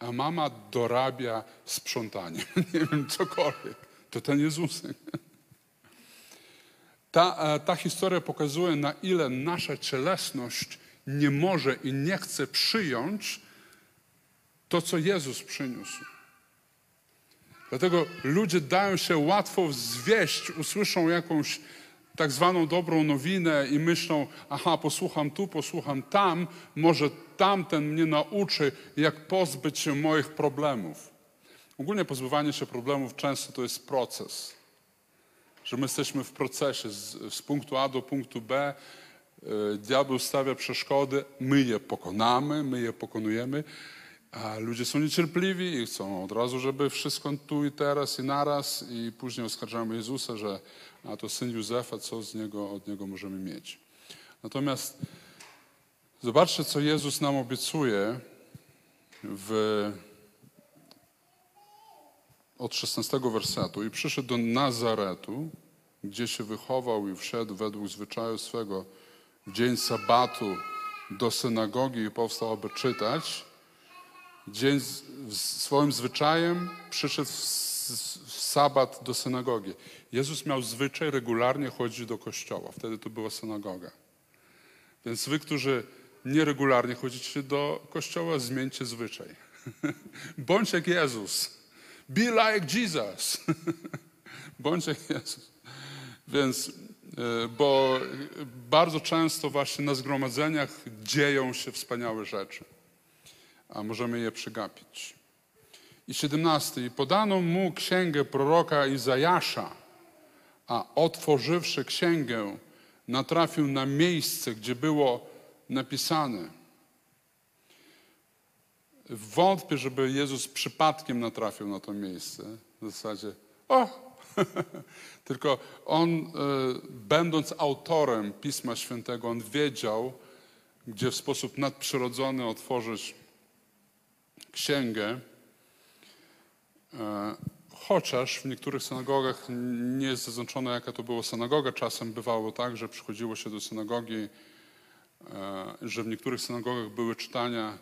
[SPEAKER 2] a mama dorabia sprzątaniem. Nie wiem, cokolwiek. To ten Jezusek. Ta, e, ta historia pokazuje, na ile nasza cielesność nie może i nie chce przyjąć to, co Jezus przyniósł. Dlatego ludzie dają się łatwo zwieść, usłyszą jakąś tak zwaną dobrą nowinę i myślą, aha, posłucham tu, posłucham tam, może tamten mnie nauczy, jak pozbyć się moich problemów. Ogólnie pozbywanie się problemów często to jest proces. Że my jesteśmy w procesie z, z punktu A do punktu B. Yy, diabeł stawia przeszkody, my je pokonamy, my je pokonujemy, a ludzie są niecierpliwi i chcą od razu, żeby wszystko tu i teraz i naraz i później oskarżamy Jezusa, że a to syn Józefa, co z niego, od niego możemy mieć. Natomiast zobaczcie, co Jezus nam obiecuje w, od 16 wersetu. I przyszedł do Nazaretu, gdzie się wychował i wszedł według zwyczaju swego w dzień sabatu do synagogi i powstał, aby czytać. Dzień z, swoim zwyczajem przyszedł w, w sabat do synagogi. Jezus miał zwyczaj regularnie chodzić do kościoła. Wtedy to była synagoga. Więc wy, którzy nieregularnie chodzicie do kościoła, zmieńcie zwyczaj. Bądź jak Jezus. Be like Jesus. Bądź jak Jezus. Więc, e, bo bardzo często właśnie na zgromadzeniach dzieją się wspaniałe rzeczy, a możemy je przegapić. I 17. I podano mu księgę proroka Izajasza, a otworzywszy księgę, natrafił na miejsce, gdzie było napisane. Wątpię, żeby Jezus przypadkiem natrafił na to miejsce. W zasadzie, o! Tylko on, e, będąc autorem Pisma Świętego, on wiedział, gdzie w sposób nadprzyrodzony otworzyć księgę. E, chociaż w niektórych synagogach nie jest zaznaczone, jaka to była synagoga. Czasem bywało tak, że przychodziło się do synagogi, e, że w niektórych synagogach były czytania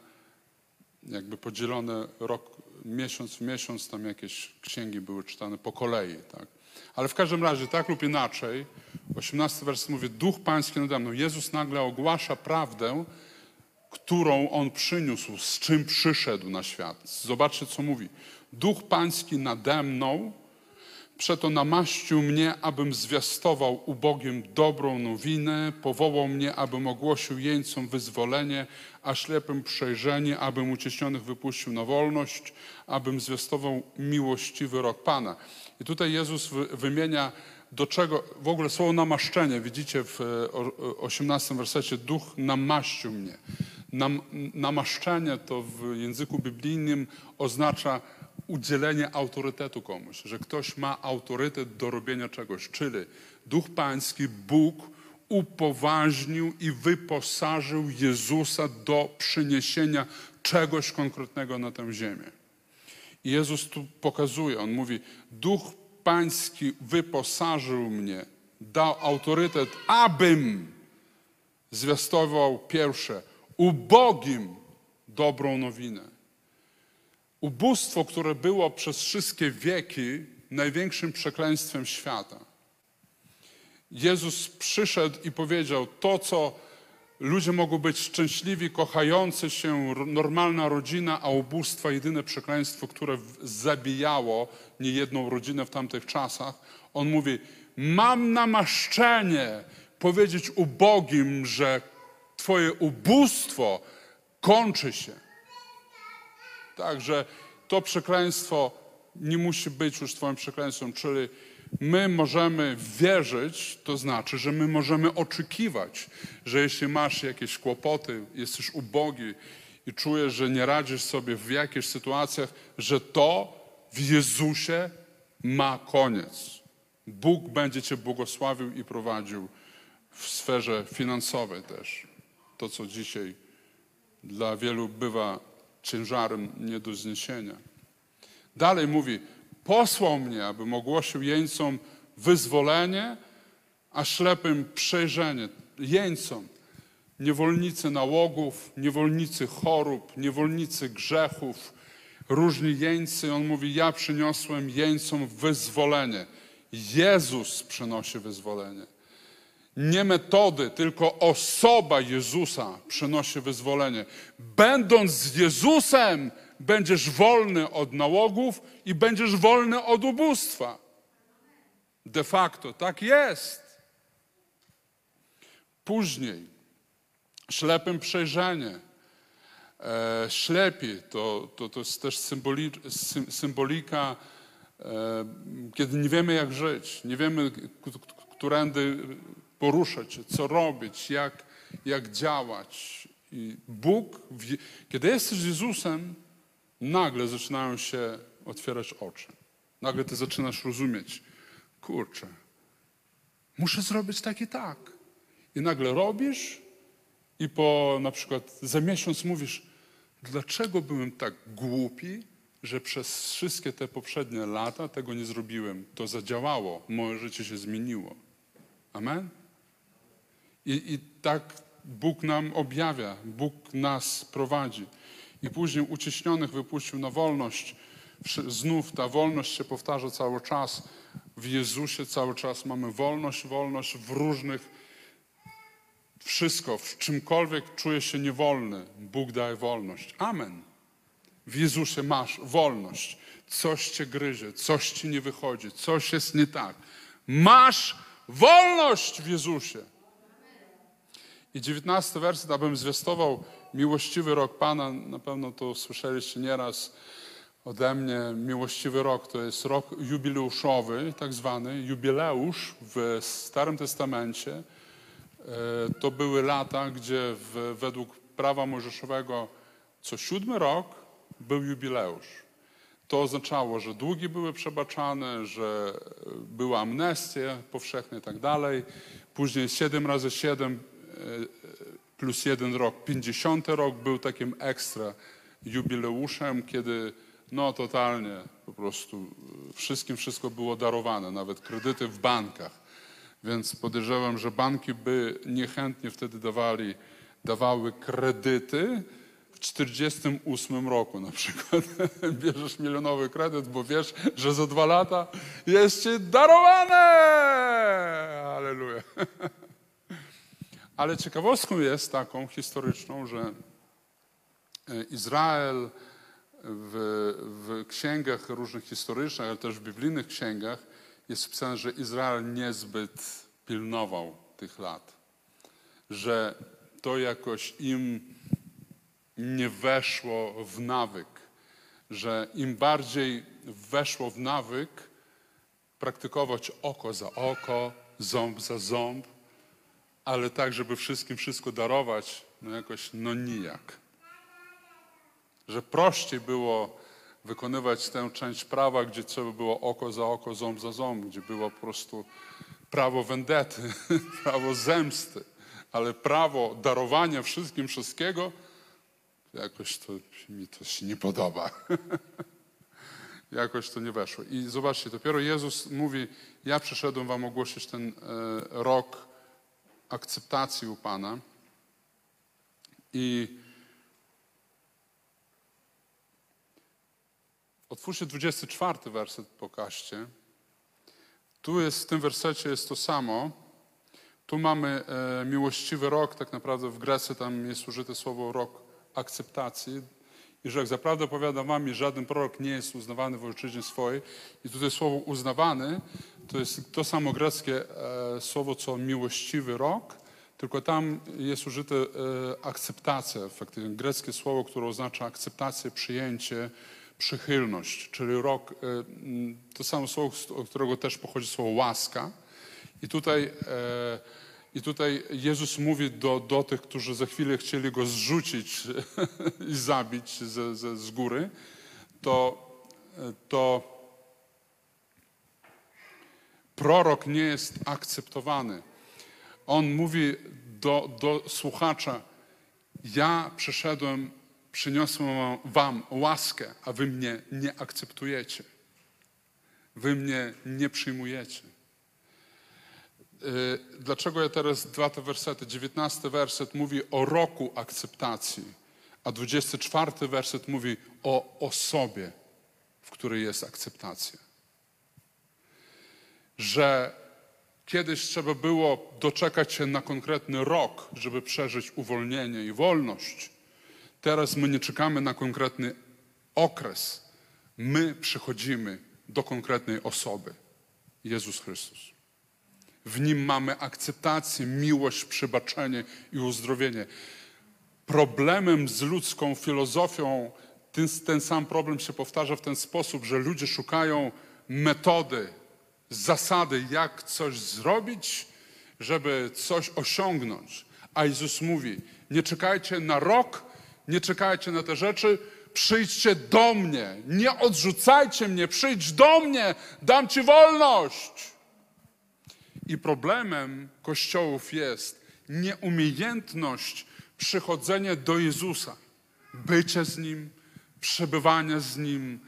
[SPEAKER 2] jakby podzielone rok, miesiąc w miesiąc, tam jakieś księgi były czytane po kolei. Tak? Ale w każdym razie, tak lub inaczej, 18 werset mówi, Duch Pański nade mną. Jezus nagle ogłasza prawdę, którą On przyniósł, z czym przyszedł na świat. Zobaczcie, co mówi. Duch Pański nade mną, przeto namaścił mnie, abym zwiastował ubogim dobrą nowinę, powołał mnie, abym ogłosił jeńcom wyzwolenie, a ślepym przejrzenie, abym uciśnionych wypuścił na wolność, abym zwiastował miłościwy rok Pana. I tutaj Jezus wymienia do czego, w ogóle słowo namaszczenie, widzicie w 18 wersecie, duch namaścił mnie. Nam, namaszczenie to w języku biblijnym oznacza udzielenie autorytetu komuś, że ktoś ma autorytet do robienia czegoś, czyli Duch Pański, Bóg upoważnił i wyposażył Jezusa do przyniesienia czegoś konkretnego na tę ziemię. I Jezus tu pokazuje, on mówi, Duch Pański wyposażył mnie, dał autorytet, abym zwiastował pierwsze, ubogim dobrą nowinę. Ubóstwo, które było przez wszystkie wieki największym przekleństwem świata. Jezus przyszedł i powiedział: To, co ludzie mogą być szczęśliwi, kochający się, normalna rodzina, a ubóstwa jedyne przekleństwo, które zabijało niejedną rodzinę w tamtych czasach. On mówi, mam namaszczenie powiedzieć ubogim, że twoje ubóstwo kończy się. Także to przekleństwo nie musi być już Twoim przekleństwem, czyli my możemy wierzyć, to znaczy, że my możemy oczekiwać, że jeśli masz jakieś kłopoty, jesteś ubogi i czujesz, że nie radzisz sobie w jakichś sytuacjach, że to w Jezusie ma koniec. Bóg będzie Cię błogosławił i prowadził w sferze finansowej też. To, co dzisiaj dla wielu bywa ciężarem nie do zniesienia. Dalej mówi, posłał mnie, abym ogłosił jeńcom wyzwolenie, a ślepym przejrzenie. Jeńcom, niewolnicy nałogów, niewolnicy chorób, niewolnicy grzechów, różni jeńcy. On mówi, ja przyniosłem jeńcom wyzwolenie. Jezus przynosi wyzwolenie. Nie metody, tylko osoba Jezusa przynosi wyzwolenie. Będąc z Jezusem, będziesz wolny od nałogów i będziesz wolny od ubóstwa. De facto tak jest. Później ślepym przejrzenie. E, ślepi to, to, to jest też symboli, sym, symbolika, e, kiedy nie wiemy jak żyć, nie wiemy którędy poruszać się, co robić, jak, jak działać. I Bóg, kiedy jesteś z Jezusem, nagle zaczynają się otwierać oczy. Nagle ty zaczynasz rozumieć, kurczę, muszę zrobić tak i tak. I nagle robisz i po na przykład za miesiąc mówisz, dlaczego byłem tak głupi, że przez wszystkie te poprzednie lata tego nie zrobiłem. To zadziałało, moje życie się zmieniło. Amen? I, I tak Bóg nam objawia, Bóg nas prowadzi. I później uciśnionych wypuścił na wolność. Znów ta wolność się powtarza cały czas. W Jezusie cały czas mamy wolność, wolność w różnych wszystko, w czymkolwiek czujesz się niewolny, Bóg daje wolność. Amen. W Jezusie masz wolność. Coś cię gryzie, coś ci nie wychodzi, coś jest nie tak. Masz wolność w Jezusie. I dziewiętnasty werset, abym zwiastował miłościwy rok Pana, na pewno to słyszeliście nieraz ode mnie. Miłościwy rok to jest rok jubileuszowy, tak zwany, jubileusz w Starym Testamencie. E, To były lata, gdzie w, według prawa mojżeszowego co siódmy rok był jubileusz. To oznaczało, że długi były przebaczane, że była amnestia powszechna i tak dalej. Później 7 razy 7 plus jeden rok, 50 rok był takim ekstra jubileuszem, kiedy no totalnie po prostu e, wszystkim wszystko było darowane, nawet kredyty w bankach. Więc podejrzewam, że banki by niechętnie wtedy dawali, dawały kredyty w 48 roku na przykład. Bierzesz milionowy kredyt, bo wiesz, że za dwa lata jest ci darowane! Aleluja. Ale ciekawostką jest taką historyczną, że e, Izrael w, w księgach różnych historycznych, ale też w biblijnych księgach jest wpisane, że Izrael niezbyt pilnował tych lat. Że to jakoś im nie weszło w nawyk. Że im bardziej weszło w nawyk praktykować oko za oko, ząb za ząb, ale tak, żeby wszystkim wszystko darować, no jakoś no nijak. Że prościej było wykonywać tę część prawa, gdzie trzeba było oko za oko, ząb za ząb, gdzie było po prostu prawo wendety, prawo zemsty, ale prawo darowania wszystkim wszystkiego, jakoś to mi to się nie podoba. jakoś to nie weszło. I zobaczcie, dopiero Jezus mówi, ja przyszedłem wam ogłosić ten e, rok akceptacji u Pana. I otwórzcie 24 werset pokażcie. Tu jest, w tym wersecie jest to samo. Tu mamy e, miłościwy rok, tak naprawdę w Grecji tam jest użyte słowo rok akceptacji. I że jak zaprawdę powiadam wam, żaden prorok nie jest uznawany w ojczyźnie swojej. I tutaj słowo uznawany to jest to samo greckie e, słowo, co miłościwy rok, tylko tam jest użyte e, akceptacja, efektywnie greckie słowo, które oznacza akceptację, przyjęcie, przychylność, czyli rok, e, to samo słowo, z- od którego też pochodzi słowo łaska. I tutaj, i tutaj Jezus mówi do, do tych, którzy za chwilę chcieli go zrzucić i zabić ze, ze, z góry, to, to prorok nie jest akceptowany. On mówi do, do słuchacza: Ja przyszedłem, przyniosłem wam łaskę, a wy mnie nie akceptujecie. Wy mnie nie przyjmujecie. Y, Dlaczego ja teraz dwa te wersety? 19 werset mówi o roku akceptacji, a 24 werset mówi o osobie, w której jest akceptacja. Że kiedyś trzeba było doczekać się na konkretny rok, żeby przeżyć uwolnienie i wolność. Teraz my nie czekamy na konkretny okres. My przychodzimy do konkretnej osoby. Jezus Chrystus. W nim mamy akceptację, miłość, przebaczenie i uzdrowienie. Problemem z ludzką filozofią, ten, ten sam problem się powtarza w ten sposób, że ludzie szukają metody, zasady, jak coś zrobić, żeby coś osiągnąć. A Jezus mówi: Nie czekajcie na rok, nie czekajcie na te rzeczy, przyjdźcie do mnie, nie odrzucajcie mnie, przyjdź do mnie, dam ci wolność. I problemem kościołów jest nieumiejętność przychodzenia do Jezusa, bycie z Nim, przebywanie z Nim,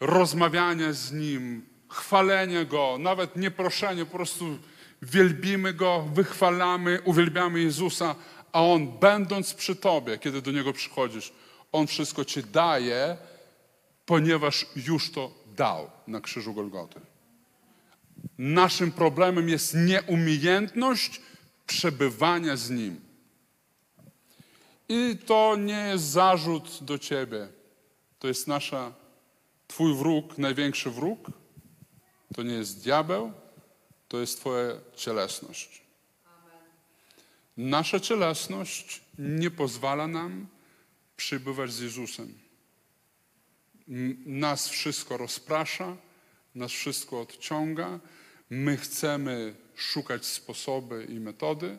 [SPEAKER 2] rozmawianie z Nim, chwalenie Go, nawet nie proszenie, po prostu wielbimy Go, wychwalamy, uwielbiamy Jezusa, a On będąc przy Tobie, kiedy do Niego przychodzisz, On wszystko Ci daje, ponieważ już to dał na krzyżu Golgoty. Naszym problemem jest nieumiejętność przebywania z Nim. I to nie jest zarzut do Ciebie. To jest nasza, Twój wróg, największy wróg. To nie jest diabeł, to jest Twoja cielesność. Nasza cielesność nie pozwala nam przybywać z Jezusem. Nas wszystko rozprasza, nas wszystko odciąga. My chcemy szukać sposoby i metody,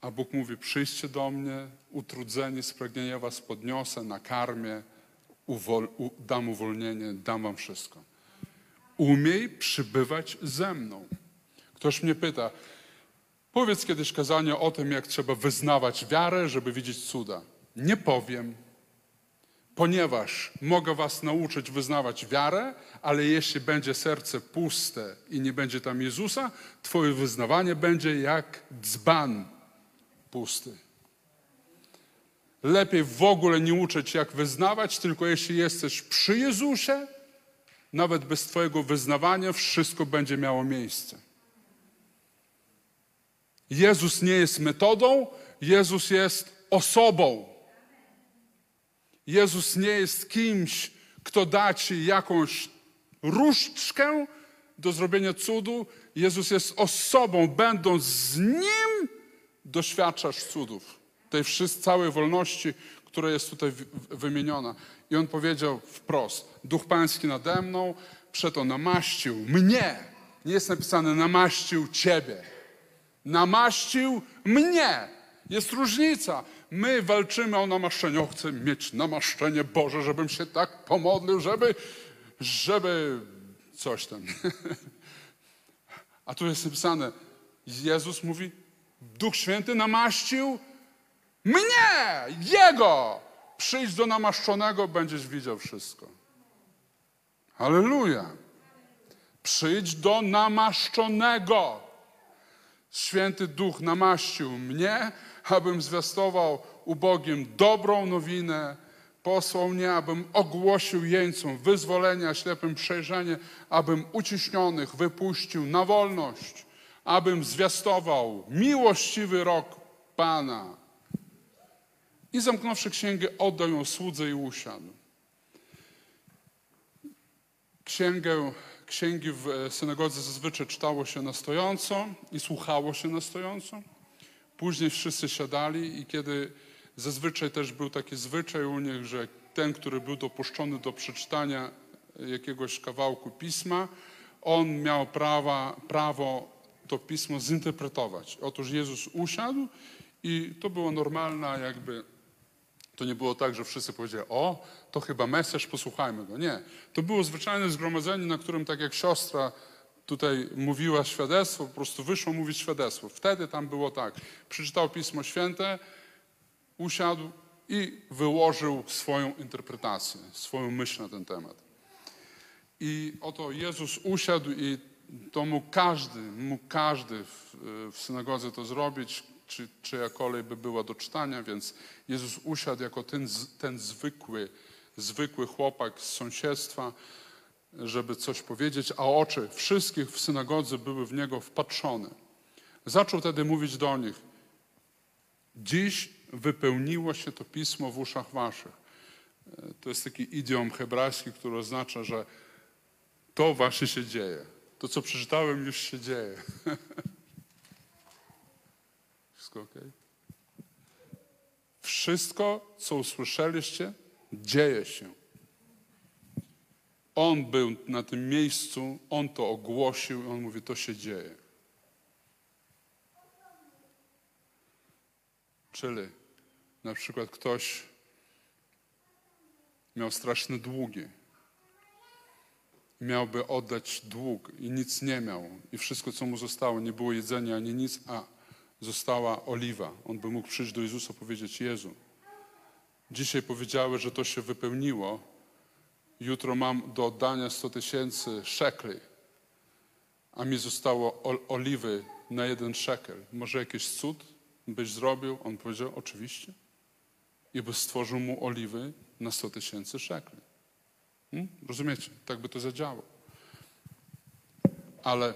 [SPEAKER 2] a Bóg mówi: Przyjdźcie do mnie, utrudzeni, spragnieni, ja was podniosę, nakarmię, uwol- dam uwolnienie, dam wam wszystko. Umiej przybywać ze mną. Ktoś mnie pyta, powiedz kiedyś kazanie o tym, jak trzeba wyznawać wiarę, żeby widzieć cuda. Nie powiem, ponieważ mogę was nauczyć wyznawać wiarę, ale jeśli będzie serce puste i nie będzie tam Jezusa, twoje wyznawanie będzie jak dzban pusty. Lepiej w ogóle nie uczyć, jak wyznawać, tylko jeśli jesteś przy Jezusie, nawet bez Twojego wyznawania, wszystko będzie miało miejsce. Jezus nie jest metodą, Jezus jest osobą. Jezus nie jest kimś, kto da Ci jakąś różdżkę do zrobienia cudu. Jezus jest osobą, będąc z Nim, doświadczasz cudów. Tej wszyscy, całej wolności, która jest tutaj wy- wy- wymieniona. I on powiedział wprost: Duch Pański nade mną, przeto namaścił mnie. Nie jest napisane namaścił Ciebie. Namaścił mnie. Jest różnica. My walczymy o namaszczenie. O, chcę mieć namaszczenie Boże, żebym się tak pomodlił, żeby, żeby coś tam. A tu jest napisane, Jezus mówi, Duch Święty namaścił mnie, Jego. Przyjdź do namaszczonego, będziesz widział wszystko. Halleluja. Przyjdź do namaszczonego. Święty Duch namaścił mnie, abym zwiastował ubogim dobrą nowinę, posłał mnie, abym ogłosił jeńcom wyzwolenie, a ślepym przejrzenie, abym uciśnionych wypuścił na wolność, abym zwiastował miłościwy rok Pana. I zamknąwszy księgę, oddał ją słudze i usiadł. Księgę, księgi w e, synagodze zazwyczaj czytało się na stojąco i słuchało się na stojąco. Później wszyscy siadali i kiedy zazwyczaj też był taki zwyczaj u nich, że ten, który był dopuszczony do przeczytania jakiegoś kawałku pisma, on miał prawa, prawo to pismo zinterpretować. Otóż Jezus usiadł i to było normalne, jakby to nie było tak, że wszyscy powiedzieli, o, to chyba Mesjasz, posłuchajmy go. Nie. To było zwyczajne zgromadzenie, na którym tak jak siostra tutaj mówiła świadectwo, po prostu wyszło mówić świadectwo. Wtedy tam było tak, przeczytał Pismo Święte, usiadł i wyłożył swoją interpretację, swoją myśl na ten temat. I oto Jezus usiadł i to mógł każdy, mógł każdy w, w synagodze to zrobić, czy, czyja kolej by była do czytania, więc Jezus usiadł jako ten, ten zwykły, zwykły chłopak z sąsiedztwa, żeby coś powiedzieć, a oczy wszystkich w synagodze były w Niego wpatrzone. Zaczął wtedy mówić do nich, dziś wypełniło się to pismo w uszach waszych. To jest taki idiom hebrajski, który oznacza, że to właśnie się dzieje. To, co przeczytałem, już się dzieje. Wszystko ok? Wszystko, co usłyszeliście, dzieje się. On był na tym miejscu, on to ogłosił, on mówi, to się dzieje. Czyli na przykład ktoś miał straszne długi miałby oddać dług i nic nie miał i wszystko, co mu zostało, nie było jedzenia ani nic, a została oliwa. On by mógł przyjść do Jezusa i powiedzieć, Jezu, dzisiaj powiedziałeś, że to się wypełniło, jutro mam do oddania 100 tysięcy szekli, a mi zostało ol- oliwy na jeden szekel. Może jakiś cud byś zrobił? On powiedział, oczywiście. I by stworzył mu oliwy na 100 tysięcy szekli. Hmm? Rozumiecie? Tak by to zadziałało. Ale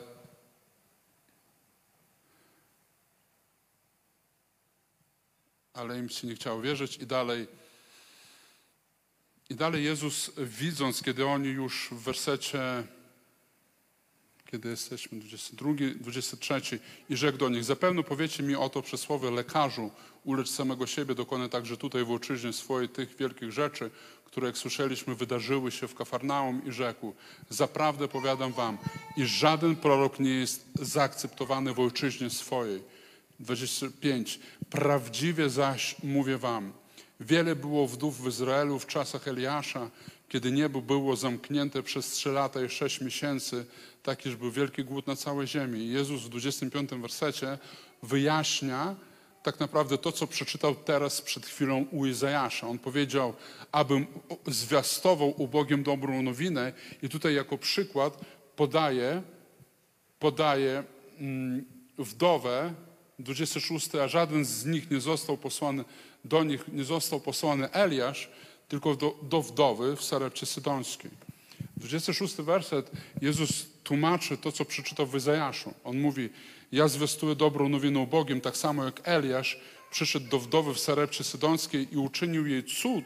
[SPEAKER 2] ale im się nie chciało wierzyć i dalej i dalej Jezus widząc, kiedy oni już w wersecie kiedy jesteśmy, 22, 23 i rzekł do nich, zapewne powiecie mi oto przysłowie lekarzu, ulecz samego siebie, dokonaj także tutaj w ojczyźnie swojej tych wielkich rzeczy, które jak słyszeliśmy wydarzyły się w Kafarnaum i rzekł, zaprawdę powiadam wam, iż żaden prorok nie jest zaakceptowany w ojczyźnie swojej. 25. Prawdziwie zaś mówię wam, wiele było wdów w Izraelu w czasach Eliasza, kiedy niebo było zamknięte przez trzy lata i sześć miesięcy, tak iż był wielki głód na całej ziemi. Jezus w 25 wersecie wyjaśnia tak naprawdę to, co przeczytał teraz przed chwilą u Izajasza. On powiedział, abym zwiastował ubogim dobrą nowinę i tutaj jako przykład podaje, podaje mm, wdowę, 26, a żaden z nich nie został posłany, do nich nie został posłany Eliasz, tylko do, do wdowy w Sarepcie Sydońskiej. 26 werset, Jezus tłumaczy to, co przeczytał w Izajaszu. On mówi, ja zwiastuję dobrą nowinę ubogim, tak samo jak Eliasz przyszedł do wdowy w Sarepcie Sydońskiej i uczynił jej cud,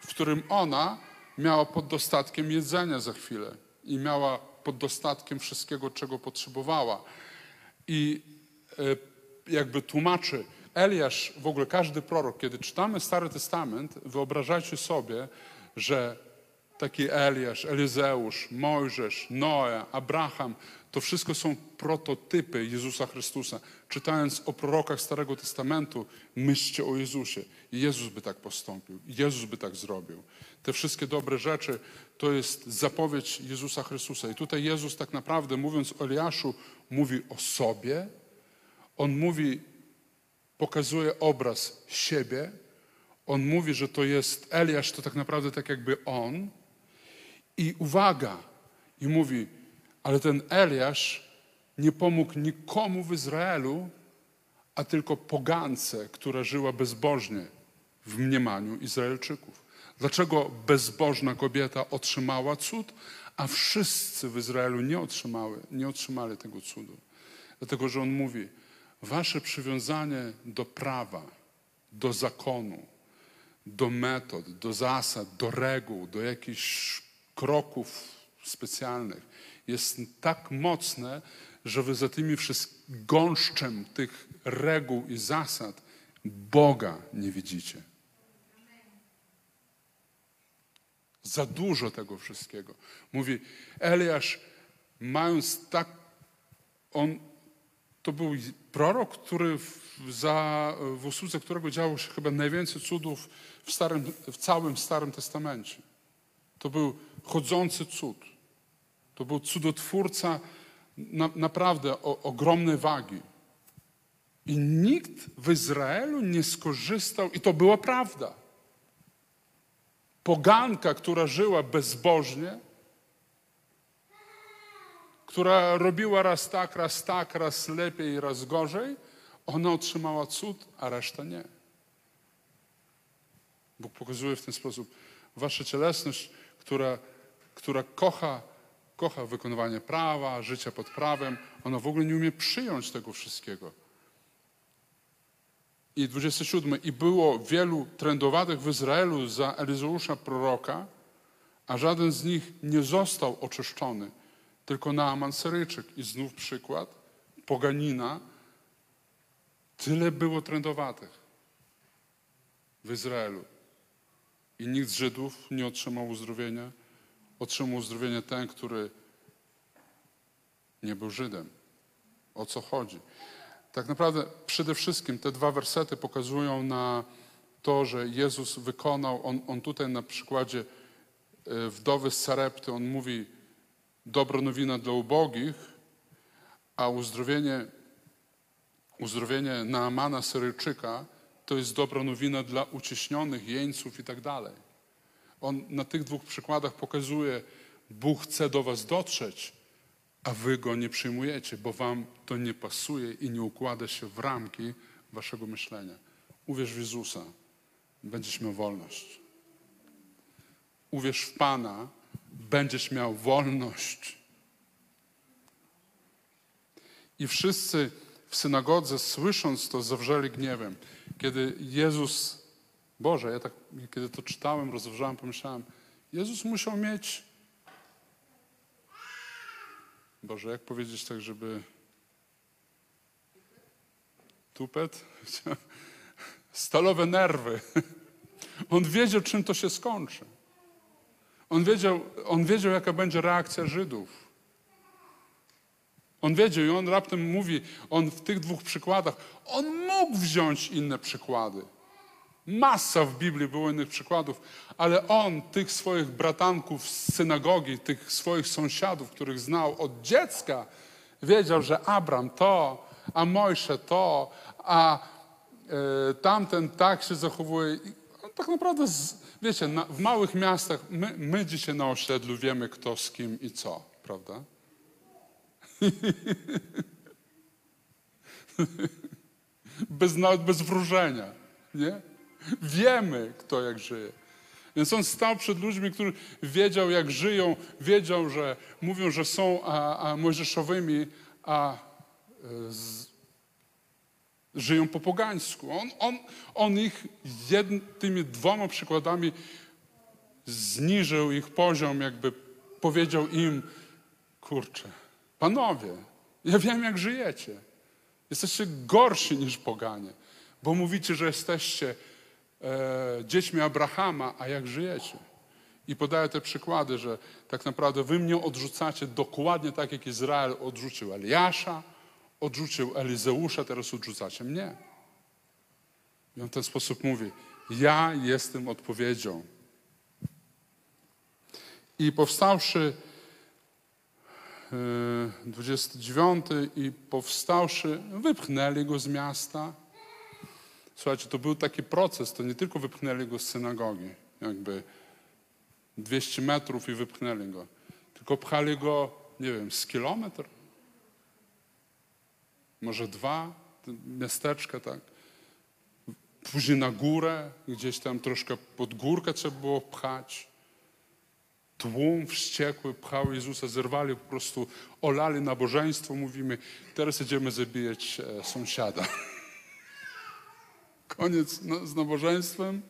[SPEAKER 2] w którym ona miała pod dostatkiem jedzenia za chwilę i miała pod dostatkiem wszystkiego, czego potrzebowała. I e, jakby tłumaczy, Eliasz, w ogóle każdy prorok, kiedy czytamy Stary Testament, wyobrażajcie sobie, że taki Eliasz, Elizeusz, Mojżesz, Noe, Abraham, to wszystko są prototypy Jezusa Chrystusa. Czytając o prorokach Starego Testamentu, myślcie o Jezusie. Jezus by tak postąpił, Jezus by tak zrobił. Te wszystkie dobre rzeczy to jest zapowiedź Jezusa Chrystusa. I tutaj Jezus tak naprawdę, mówiąc o Eliaszu, mówi o sobie, on mówi, pokazuje obraz siebie. On mówi, że to jest Eliasz, to tak naprawdę tak jakby on. I uwaga, i mówi, ale ten Eliasz nie pomógł nikomu w Izraelu, a tylko pogance, która żyła bezbożnie w mniemaniu Izraelczyków. Dlaczego bezbożna kobieta otrzymała cud, A wszyscy w Izraelu nie, otrzymały, nie otrzymali tego cudu. Dlatego, że on mówi, wasze przywiązanie do prawa, do zakonu, do metod, do zasad, do reguł, do jakichś kroków specjalnych jest tak mocne, że wy za tymi wszystkimi gąszczem tych reguł i zasad Boga nie widzicie. Za dużo tego wszystkiego. Mówi, Eliasz, mając tak, on, to był prorok, który w, za, w usłudze którego działo się chyba najwięcej cudów w, starym, w całym Starym Testamencie. To był chodzący cud. To był cudotwórca na, naprawdę o, ogromnej wagi. I nikt w Izraelu nie skorzystał, i to była prawda. Poganka, która żyła bezbożnie, która robiła raz tak, raz tak, raz lepiej, raz gorzej, ona otrzymała cud, a reszta nie. Bóg pokazuje w ten sposób wasza cielesność, która, która kocha, kocha wykonywanie prawa, życia pod prawem, ona w ogóle nie umie przyjąć tego wszystkiego. I 27. I było wielu trędowatych w Izraelu za Elizeusza proroka, a żaden z nich nie został oczyszczony, tylko Naaman Syryjczyk. I znów przykład, poganina. Tyle było trędowatych w Izraelu. I nikt z Żydów nie otrzymał uzdrowienia. Otrzymał uzdrowienie ten, który nie był Żydem. O co chodzi? Tak naprawdę przede wszystkim te dwa wersety pokazują na to, że Jezus wykonał, on, on tutaj na przykładzie e, wdowy z Sarepty, on mówi dobro nowina dla ubogich, a uzdrowienie, uzdrowienie Naamana Syryjczyka to jest dobra nowina dla uciśnionych, jeńców i tak dalej. On na tych dwóch przykładach pokazuje, Bóg chce do was dotrzeć, a wy go nie przyjmujecie, bo wam to nie pasuje i nie układa się w ramki waszego myślenia. Uwierz w Jezusa, będziesz miał wolność. Uwierz w Pana, będziesz miał wolność. I wszyscy w synagodze, słysząc to, zawrzeli gniewem. Kiedy Jezus, Boże, ja tak, kiedy to czytałem, rozważałem, pomyślałem, Jezus musiał mieć Boże, jak powiedzieć tak, żeby tupet? Stalowe nerwy. On wiedział, czym to się skończy. On wiedział, on wiedział, jaka będzie reakcja Żydów. On wiedział i on raptem mówi, on w tych dwóch przykładach, on mógł wziąć inne przykłady. Masa w Biblii było innych przykładów, ale on tych swoich bratanków z synagogi, tych swoich sąsiadów, których znał od dziecka, wiedział, że Abram to, a Mojsze to, a y, tamten tak się zachowuje. Tak naprawdę, z, wiecie, na, w małych miastach, my, my dzisiaj na osiedlu wiemy kto z kim i co, prawda? bez, nawet bez wróżenia, nie? Wiemy, kto jak żyje. Więc on stał przed ludźmi, którzy wiedział, jak żyją, wiedział, że mówią, że są a, a mojżeszowymi, a e, z, żyją po pogańsku. On, on, on ich tymi dwoma przykładami zniżył ich poziom, jakby powiedział im, kurczę, panowie, ja wiem, jak żyjecie. Jesteście gorsi niż poganie, bo mówicie, że jesteście e, dziećmi Abrahama, a jak żyjecie? I podaję te przykłady, że tak naprawdę wy mnie odrzucacie dokładnie tak, jak Izrael odrzucił Eliasza, odrzucił Elizeusza, teraz odrzucacie mnie. I on w ten sposób mówi, ja jestem odpowiedzią. I powstałszy 29 e, i powstałszy, wypchnęli go z miasta Słuchajcie, to był taki proces, to nie tylko wypchnęli go z synagogi, jakby 200 metrów i wypchnęli go, tylko pchali go, nie wiem, z kilometr, może dwa, miasteczka, tak. Później na górę, gdzieś tam troszkę pod górkę trzeba było pchać. tłum wściekły pchał Jezusa, zerwali po prostu, olali nabożeństwo, mówimy, teraz idziemy zabijać e, sąsiada. Koniec no, z nabożeństwem.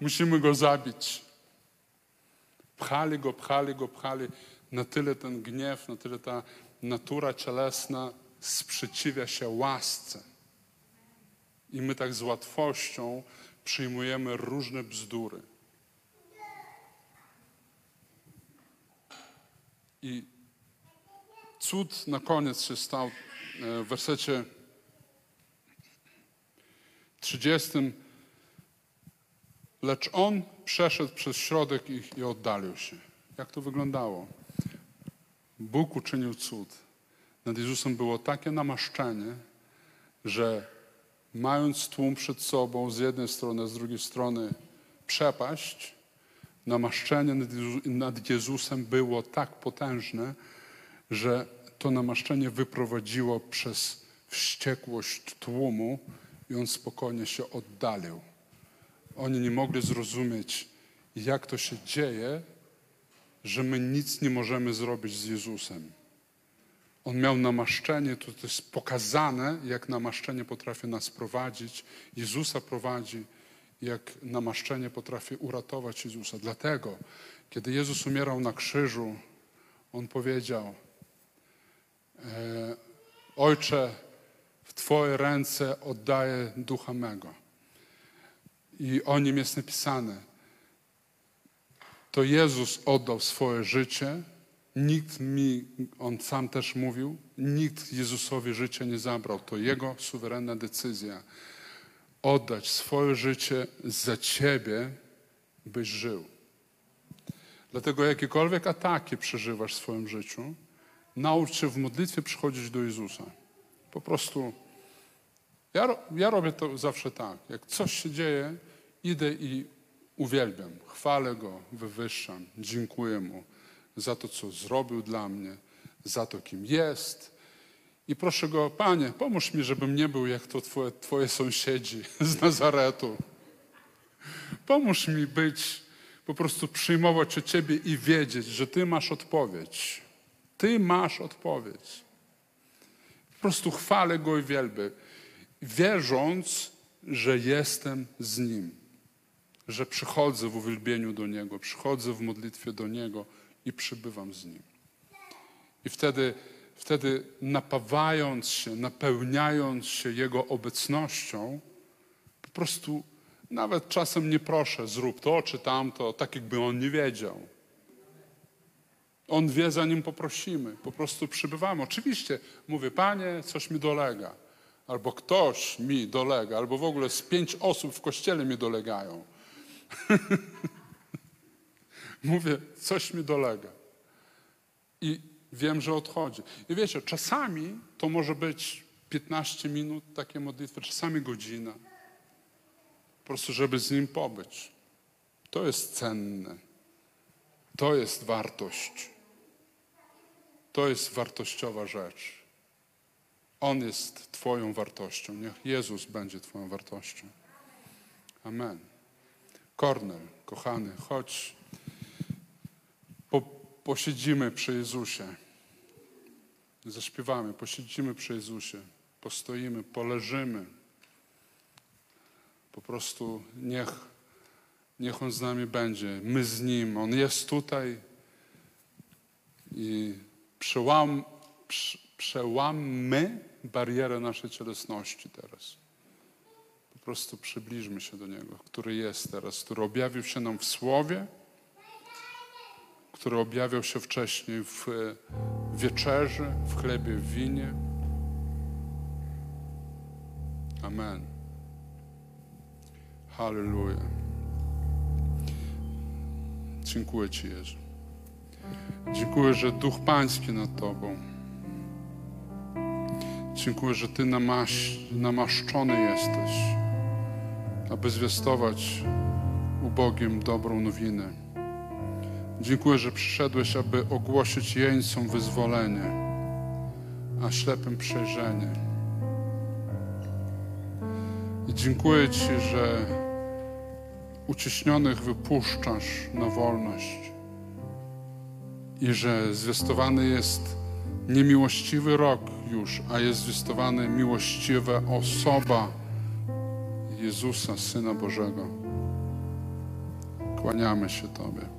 [SPEAKER 2] Musimy go zabić. Pchali go, pchali go, pchali. Na tyle ten gniew, na tyle ta natura cielesna sprzeciwia się łasce. I my tak z łatwością przyjmujemy różne bzdury. I cud na koniec się stał e, w wersecie 30. Lecz on przeszedł przez środek ich i oddalił się. Jak to wyglądało? Bóg uczynił cud. Nad Jezusem było takie namaszczenie, że mając tłum przed sobą z jednej strony, z drugiej strony przepaść, namaszczenie nad Jezusem było tak potężne, że to namaszczenie wyprowadziło przez wściekłość tłumu i on spokojnie się oddalił. Oni nie mogli zrozumieć, jak to się dzieje, że my nic nie możemy zrobić z Jezusem. On miał namaszczenie, to, to jest pokazane, jak namaszczenie potrafi nas prowadzić. Jezusa prowadzi, jak namaszczenie potrafi uratować Jezusa. Dlatego, kiedy Jezus umierał na krzyżu, On powiedział, e, Ojcze, w Twoje ręce oddaję ducha mego. I o nim jest napisane, to Jezus oddał swoje życie, nikt mi, on sam też mówił, nikt Jezusowi życia nie zabrał. To Jego suwerenna decyzja. Oddać swoje życie za Ciebie, byś żył. Dlatego jakiekolwiek ataki przeżywasz w swoim życiu, naucz się w modlitwie przychodzić do Jezusa. Po prostu ja, ja robię to zawsze tak. Jak coś się dzieje, idę i uwielbiam, chwalę Go, wywyższam, dziękuję Mu za to, co zrobił dla mnie, za to, kim jest. I proszę Go, Panie, pomóż mi, żebym nie był jak to Twoje, twoje sąsiedzi z Nazaretu. Pomóż mi być, po prostu przyjmować od Ciebie i wiedzieć, że Ty masz odpowiedź. Ty masz odpowiedź. Po prostu chwalę Go i wielbię, wierząc, że jestem z Nim, że przychodzę w uwielbieniu do Niego, przychodzę w modlitwie do Niego i przybywam z Nim. I wtedy, wtedy napawając się, napełniając się Jego obecnością, po prostu nawet czasem nie proszę, zrób to czy tamto, tak jakby On nie wiedział. On wie, zanim poprosimy. Po prostu przybywamy. Oczywiście mówię, Panie, coś mi dolega. Albo ktoś mi dolega, albo w ogóle z pięć osób w kościele mi dolegają. mówię, coś mi dolega. I wiem, że odchodzi. I wiecie, czasami to może być 15 minut takie modlitwy, czasami godzina. Po prostu, żeby z Nim pobyć. To jest cenne. To jest wartość. To jest wartościowa rzecz. On jest Twoją wartością. Niech Jezus będzie Twoją wartością. Amen. Kornel, kochany, chodź. Po, posiedzimy przy Jezusie. Zaśpiewamy, posiedzimy przy Jezusie. Postoimy, poleżymy. Po prostu niech, niech On z nami będzie. My z Nim. On jest tutaj i przełam, prze, przełamy barierę naszej cielesności teraz. Po prostu przybliżmy się do Niego, który jest teraz, który objawił się nam w Słowie, który objawiał się wcześniej w e, wieczerzy, w chlebie, w winie. Amen. Halleluja. Dziękuję Ci, Jezu. Dziękuję, że Duch Pański nad Tobą. Dziękuję, że Ty namaś, namaszczony jesteś, aby zwiastować ubogim dobrą nowinę. Dziękuję, że przyszedłeś, aby ogłosić jeńcom wyzwolenie, a ślepym przejrzenie. I dziękuję Ci, że uciśnionych wypuszczasz na wolność i że zwiastowany jest niemiłościwy rok już, a jest zwiastowany miłościwa osoba Jezusa, Syna Bożego. Kłaniamy się Tobie.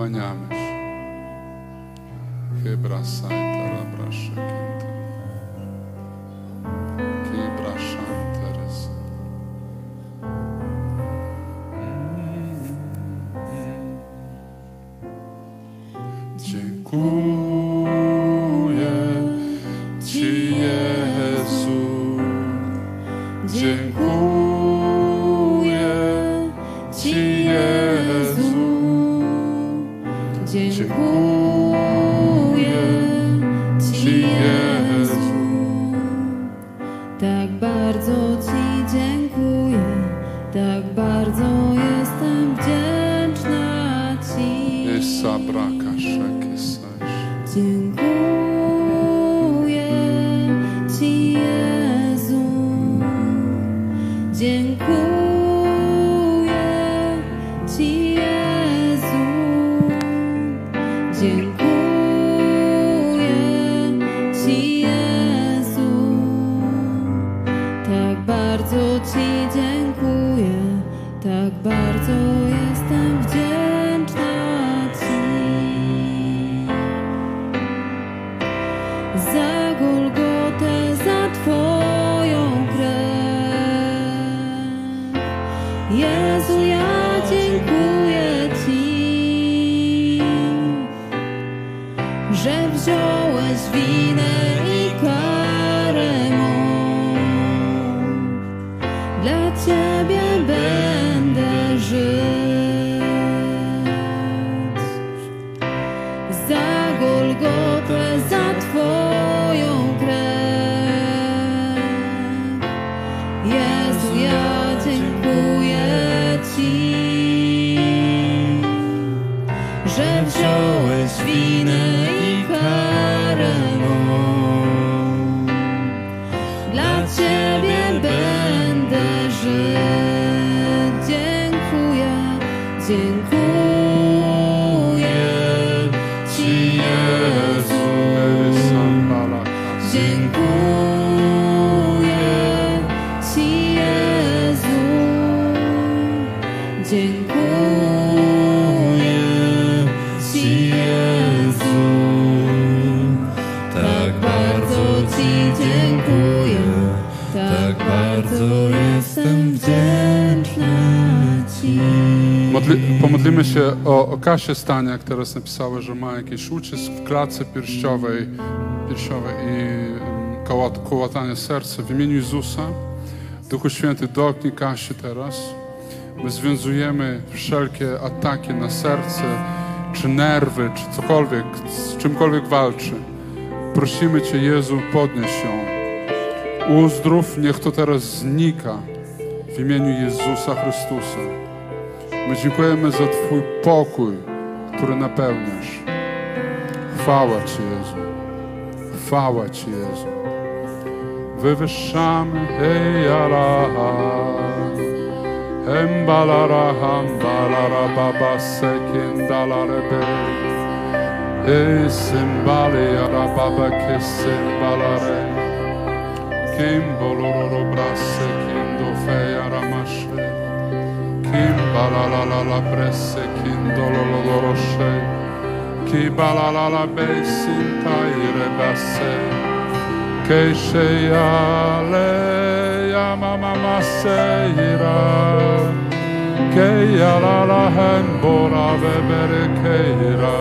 [SPEAKER 2] Kłaniamy się. Hybra sajta rabra o, o Kasię Stania, która jest napisała, że ma jakiś ucisk w klatce pierściowej, piersiowej i kołat, kołatanie serca. W imieniu Jezusa, Duchu Święty, dotknij Kasi teraz. My związujemy wszelkie ataki na serce, czy nerwy, czy cokolwiek, z czymkolwiek walczy. Prosimy Cię, Jezu, podnieś ją. Uzdrów, niech to teraz znika w imieniu Jezusa Chrystusa. My dziękujemy za Twój pokój, który napełniasz. Chwała Ci, Jezu. Chwała Ci, Jezu. Wywyższamy, hej, ala, hembalara, hambalara, baba, sekindalare, hej, symbali, ala, baba, kesimbalare, la la la la la presse kindolo lo doroshe ki ba la la la besin taire basse ke sheya le ya mama ira ke ya la la hen bora ve berekeira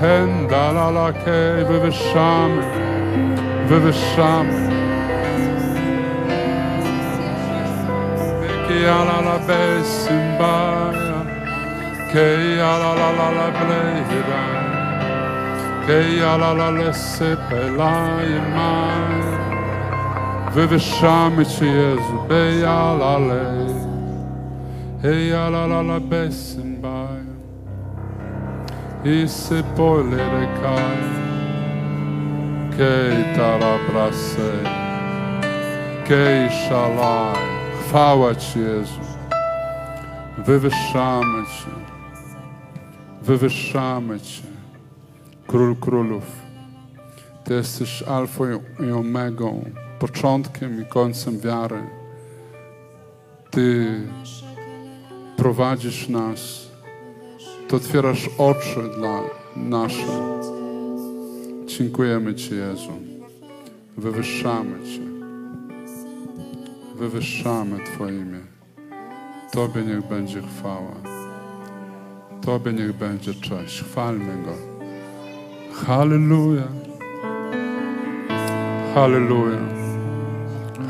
[SPEAKER 2] hen da la la ke ve sham ve sham. Yalalabesumbaya Keyalalalaleblehira Keyalalalesepelaimai Vivishamichi recai, Beyalalei Eyalalabesumbaya Isepolerekai Keitalabrasei Keishalai Chwała Ci, Jezu. Wywyższamy Cię. Wywyższamy Cię, Król Królów. Ty jesteś alfą i omegą, początkiem i końcem wiary. Ty prowadzisz nas. Ty otwierasz oczy dla nasze. Dziękujemy Ci, Jezu. Wywyższamy Cię. Wywyższamy Twoje imię. Tobie niech będzie chwała. Tobie niech będzie cześć. Chwalmy Go. Halleluja. Halleluja.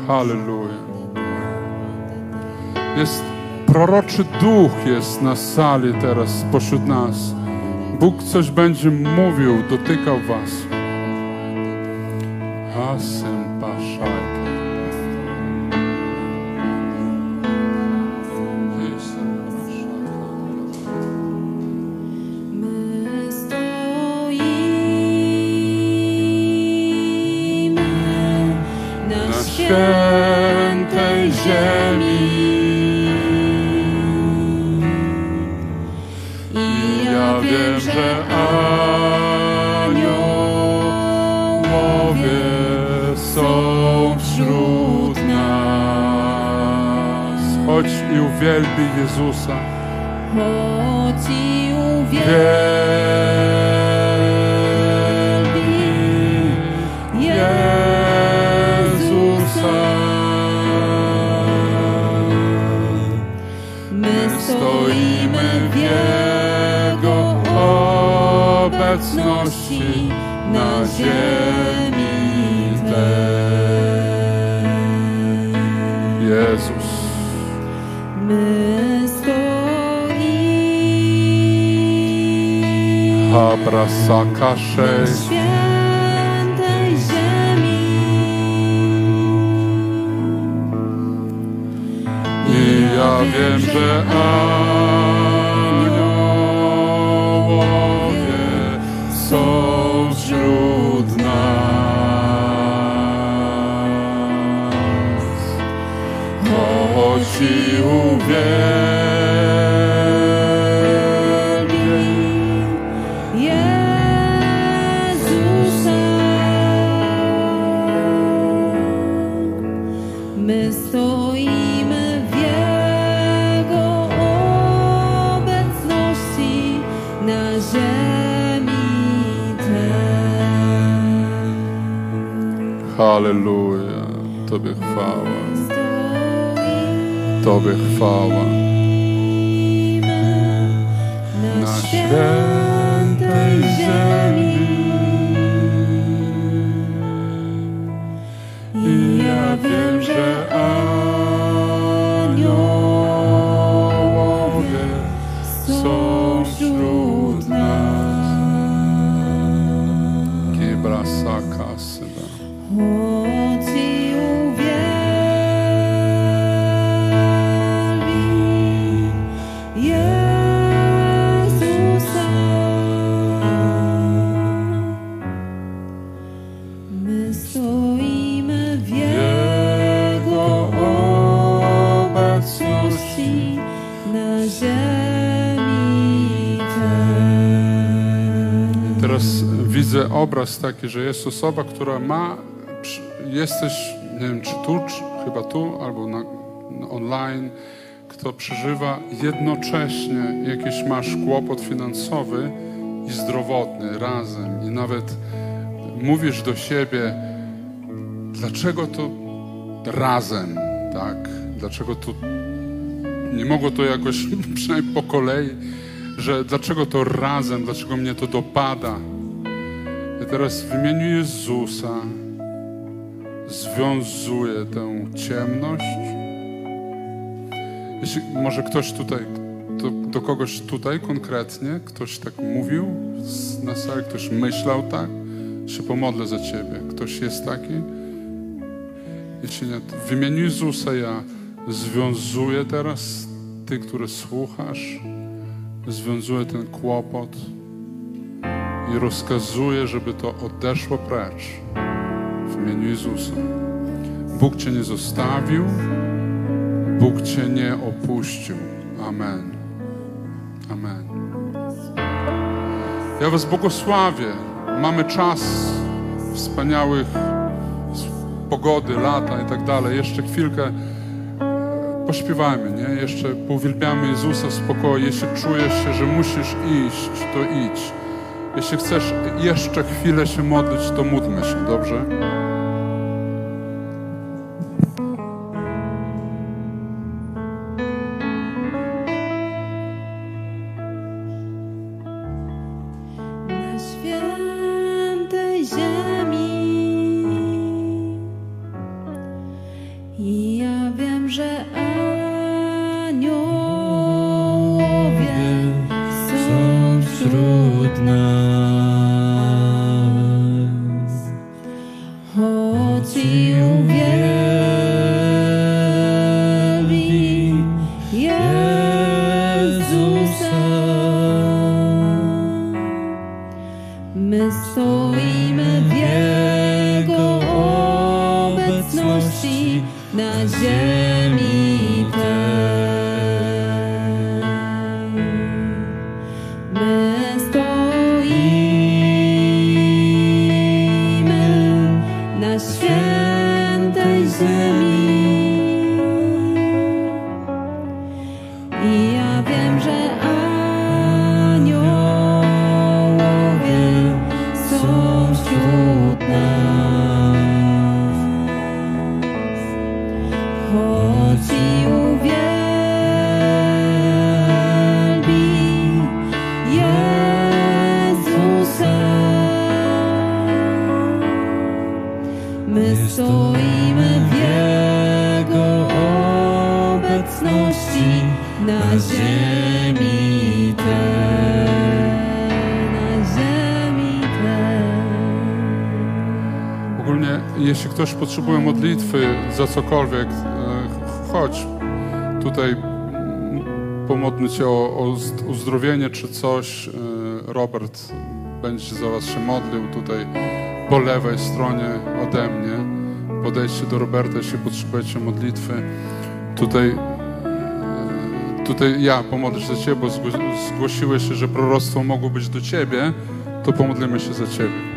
[SPEAKER 2] Halleluja. Jest proroczy duch jest na sali teraz pośród nas. Bóg coś będzie mówił, dotykał was. Hasem Jezusa.
[SPEAKER 1] My
[SPEAKER 2] stoimy w Jego obecności na ziemi tej. Halleluja, Tobie chwała, Tobie chwała. Obraz taki, że jest osoba, która ma, jesteś, nie wiem, czy tu, czy chyba tu, albo na, na online, kto przeżywa jednocześnie jakiś masz kłopot finansowy i zdrowotny razem. I nawet mówisz do siebie, dlaczego to razem, tak? Dlaczego to nie mogło to jakoś, przynajmniej po kolei, że dlaczego to razem, dlaczego mnie to dopada. Teraz w imieniu Jezusa związuję tę ciemność. Jeśli może ktoś tutaj, do, do kogoś tutaj konkretnie, ktoś tak mówił na sali, ktoś myślał tak, się pomodlę za ciebie. Ktoś jest taki? Jeśli nie, w imieniu Jezusa ja związuję teraz ty, który słuchasz, związuję ten kłopot i rozkazuję, żeby to odeszło precz w imieniu Jezusa. Bóg Cię nie zostawił, Bóg Cię nie opuścił. Amen. Amen.
[SPEAKER 1] Ja Was błogosławię. Mamy czas wspaniałych pogody, lata i tak dalej. Jeszcze chwilkę pośpiewajmy, nie? Jeszcze pouwielbiamy Jezusa w spokoju. Jeśli czujesz się, że musisz iść, to idź. Jeśli chcesz jeszcze chwilę się modlić, to módlmy się, dobrze? Potrzebuje modlitwy za cokolwiek, e, chodź tutaj, pomodlmy Cię o, o uzdrowienie czy coś. E, Robert będzie za Was się modlił tutaj po lewej stronie ode mnie. Podejdźcie do Roberta, jeśli potrzebujecie modlitwy. Tutaj, e, tutaj ja pomodlę się za Ciebie, bo zgło- zgłosiłeś się, że proroctwo mogło być do Ciebie, to pomodlimy się za Ciebie.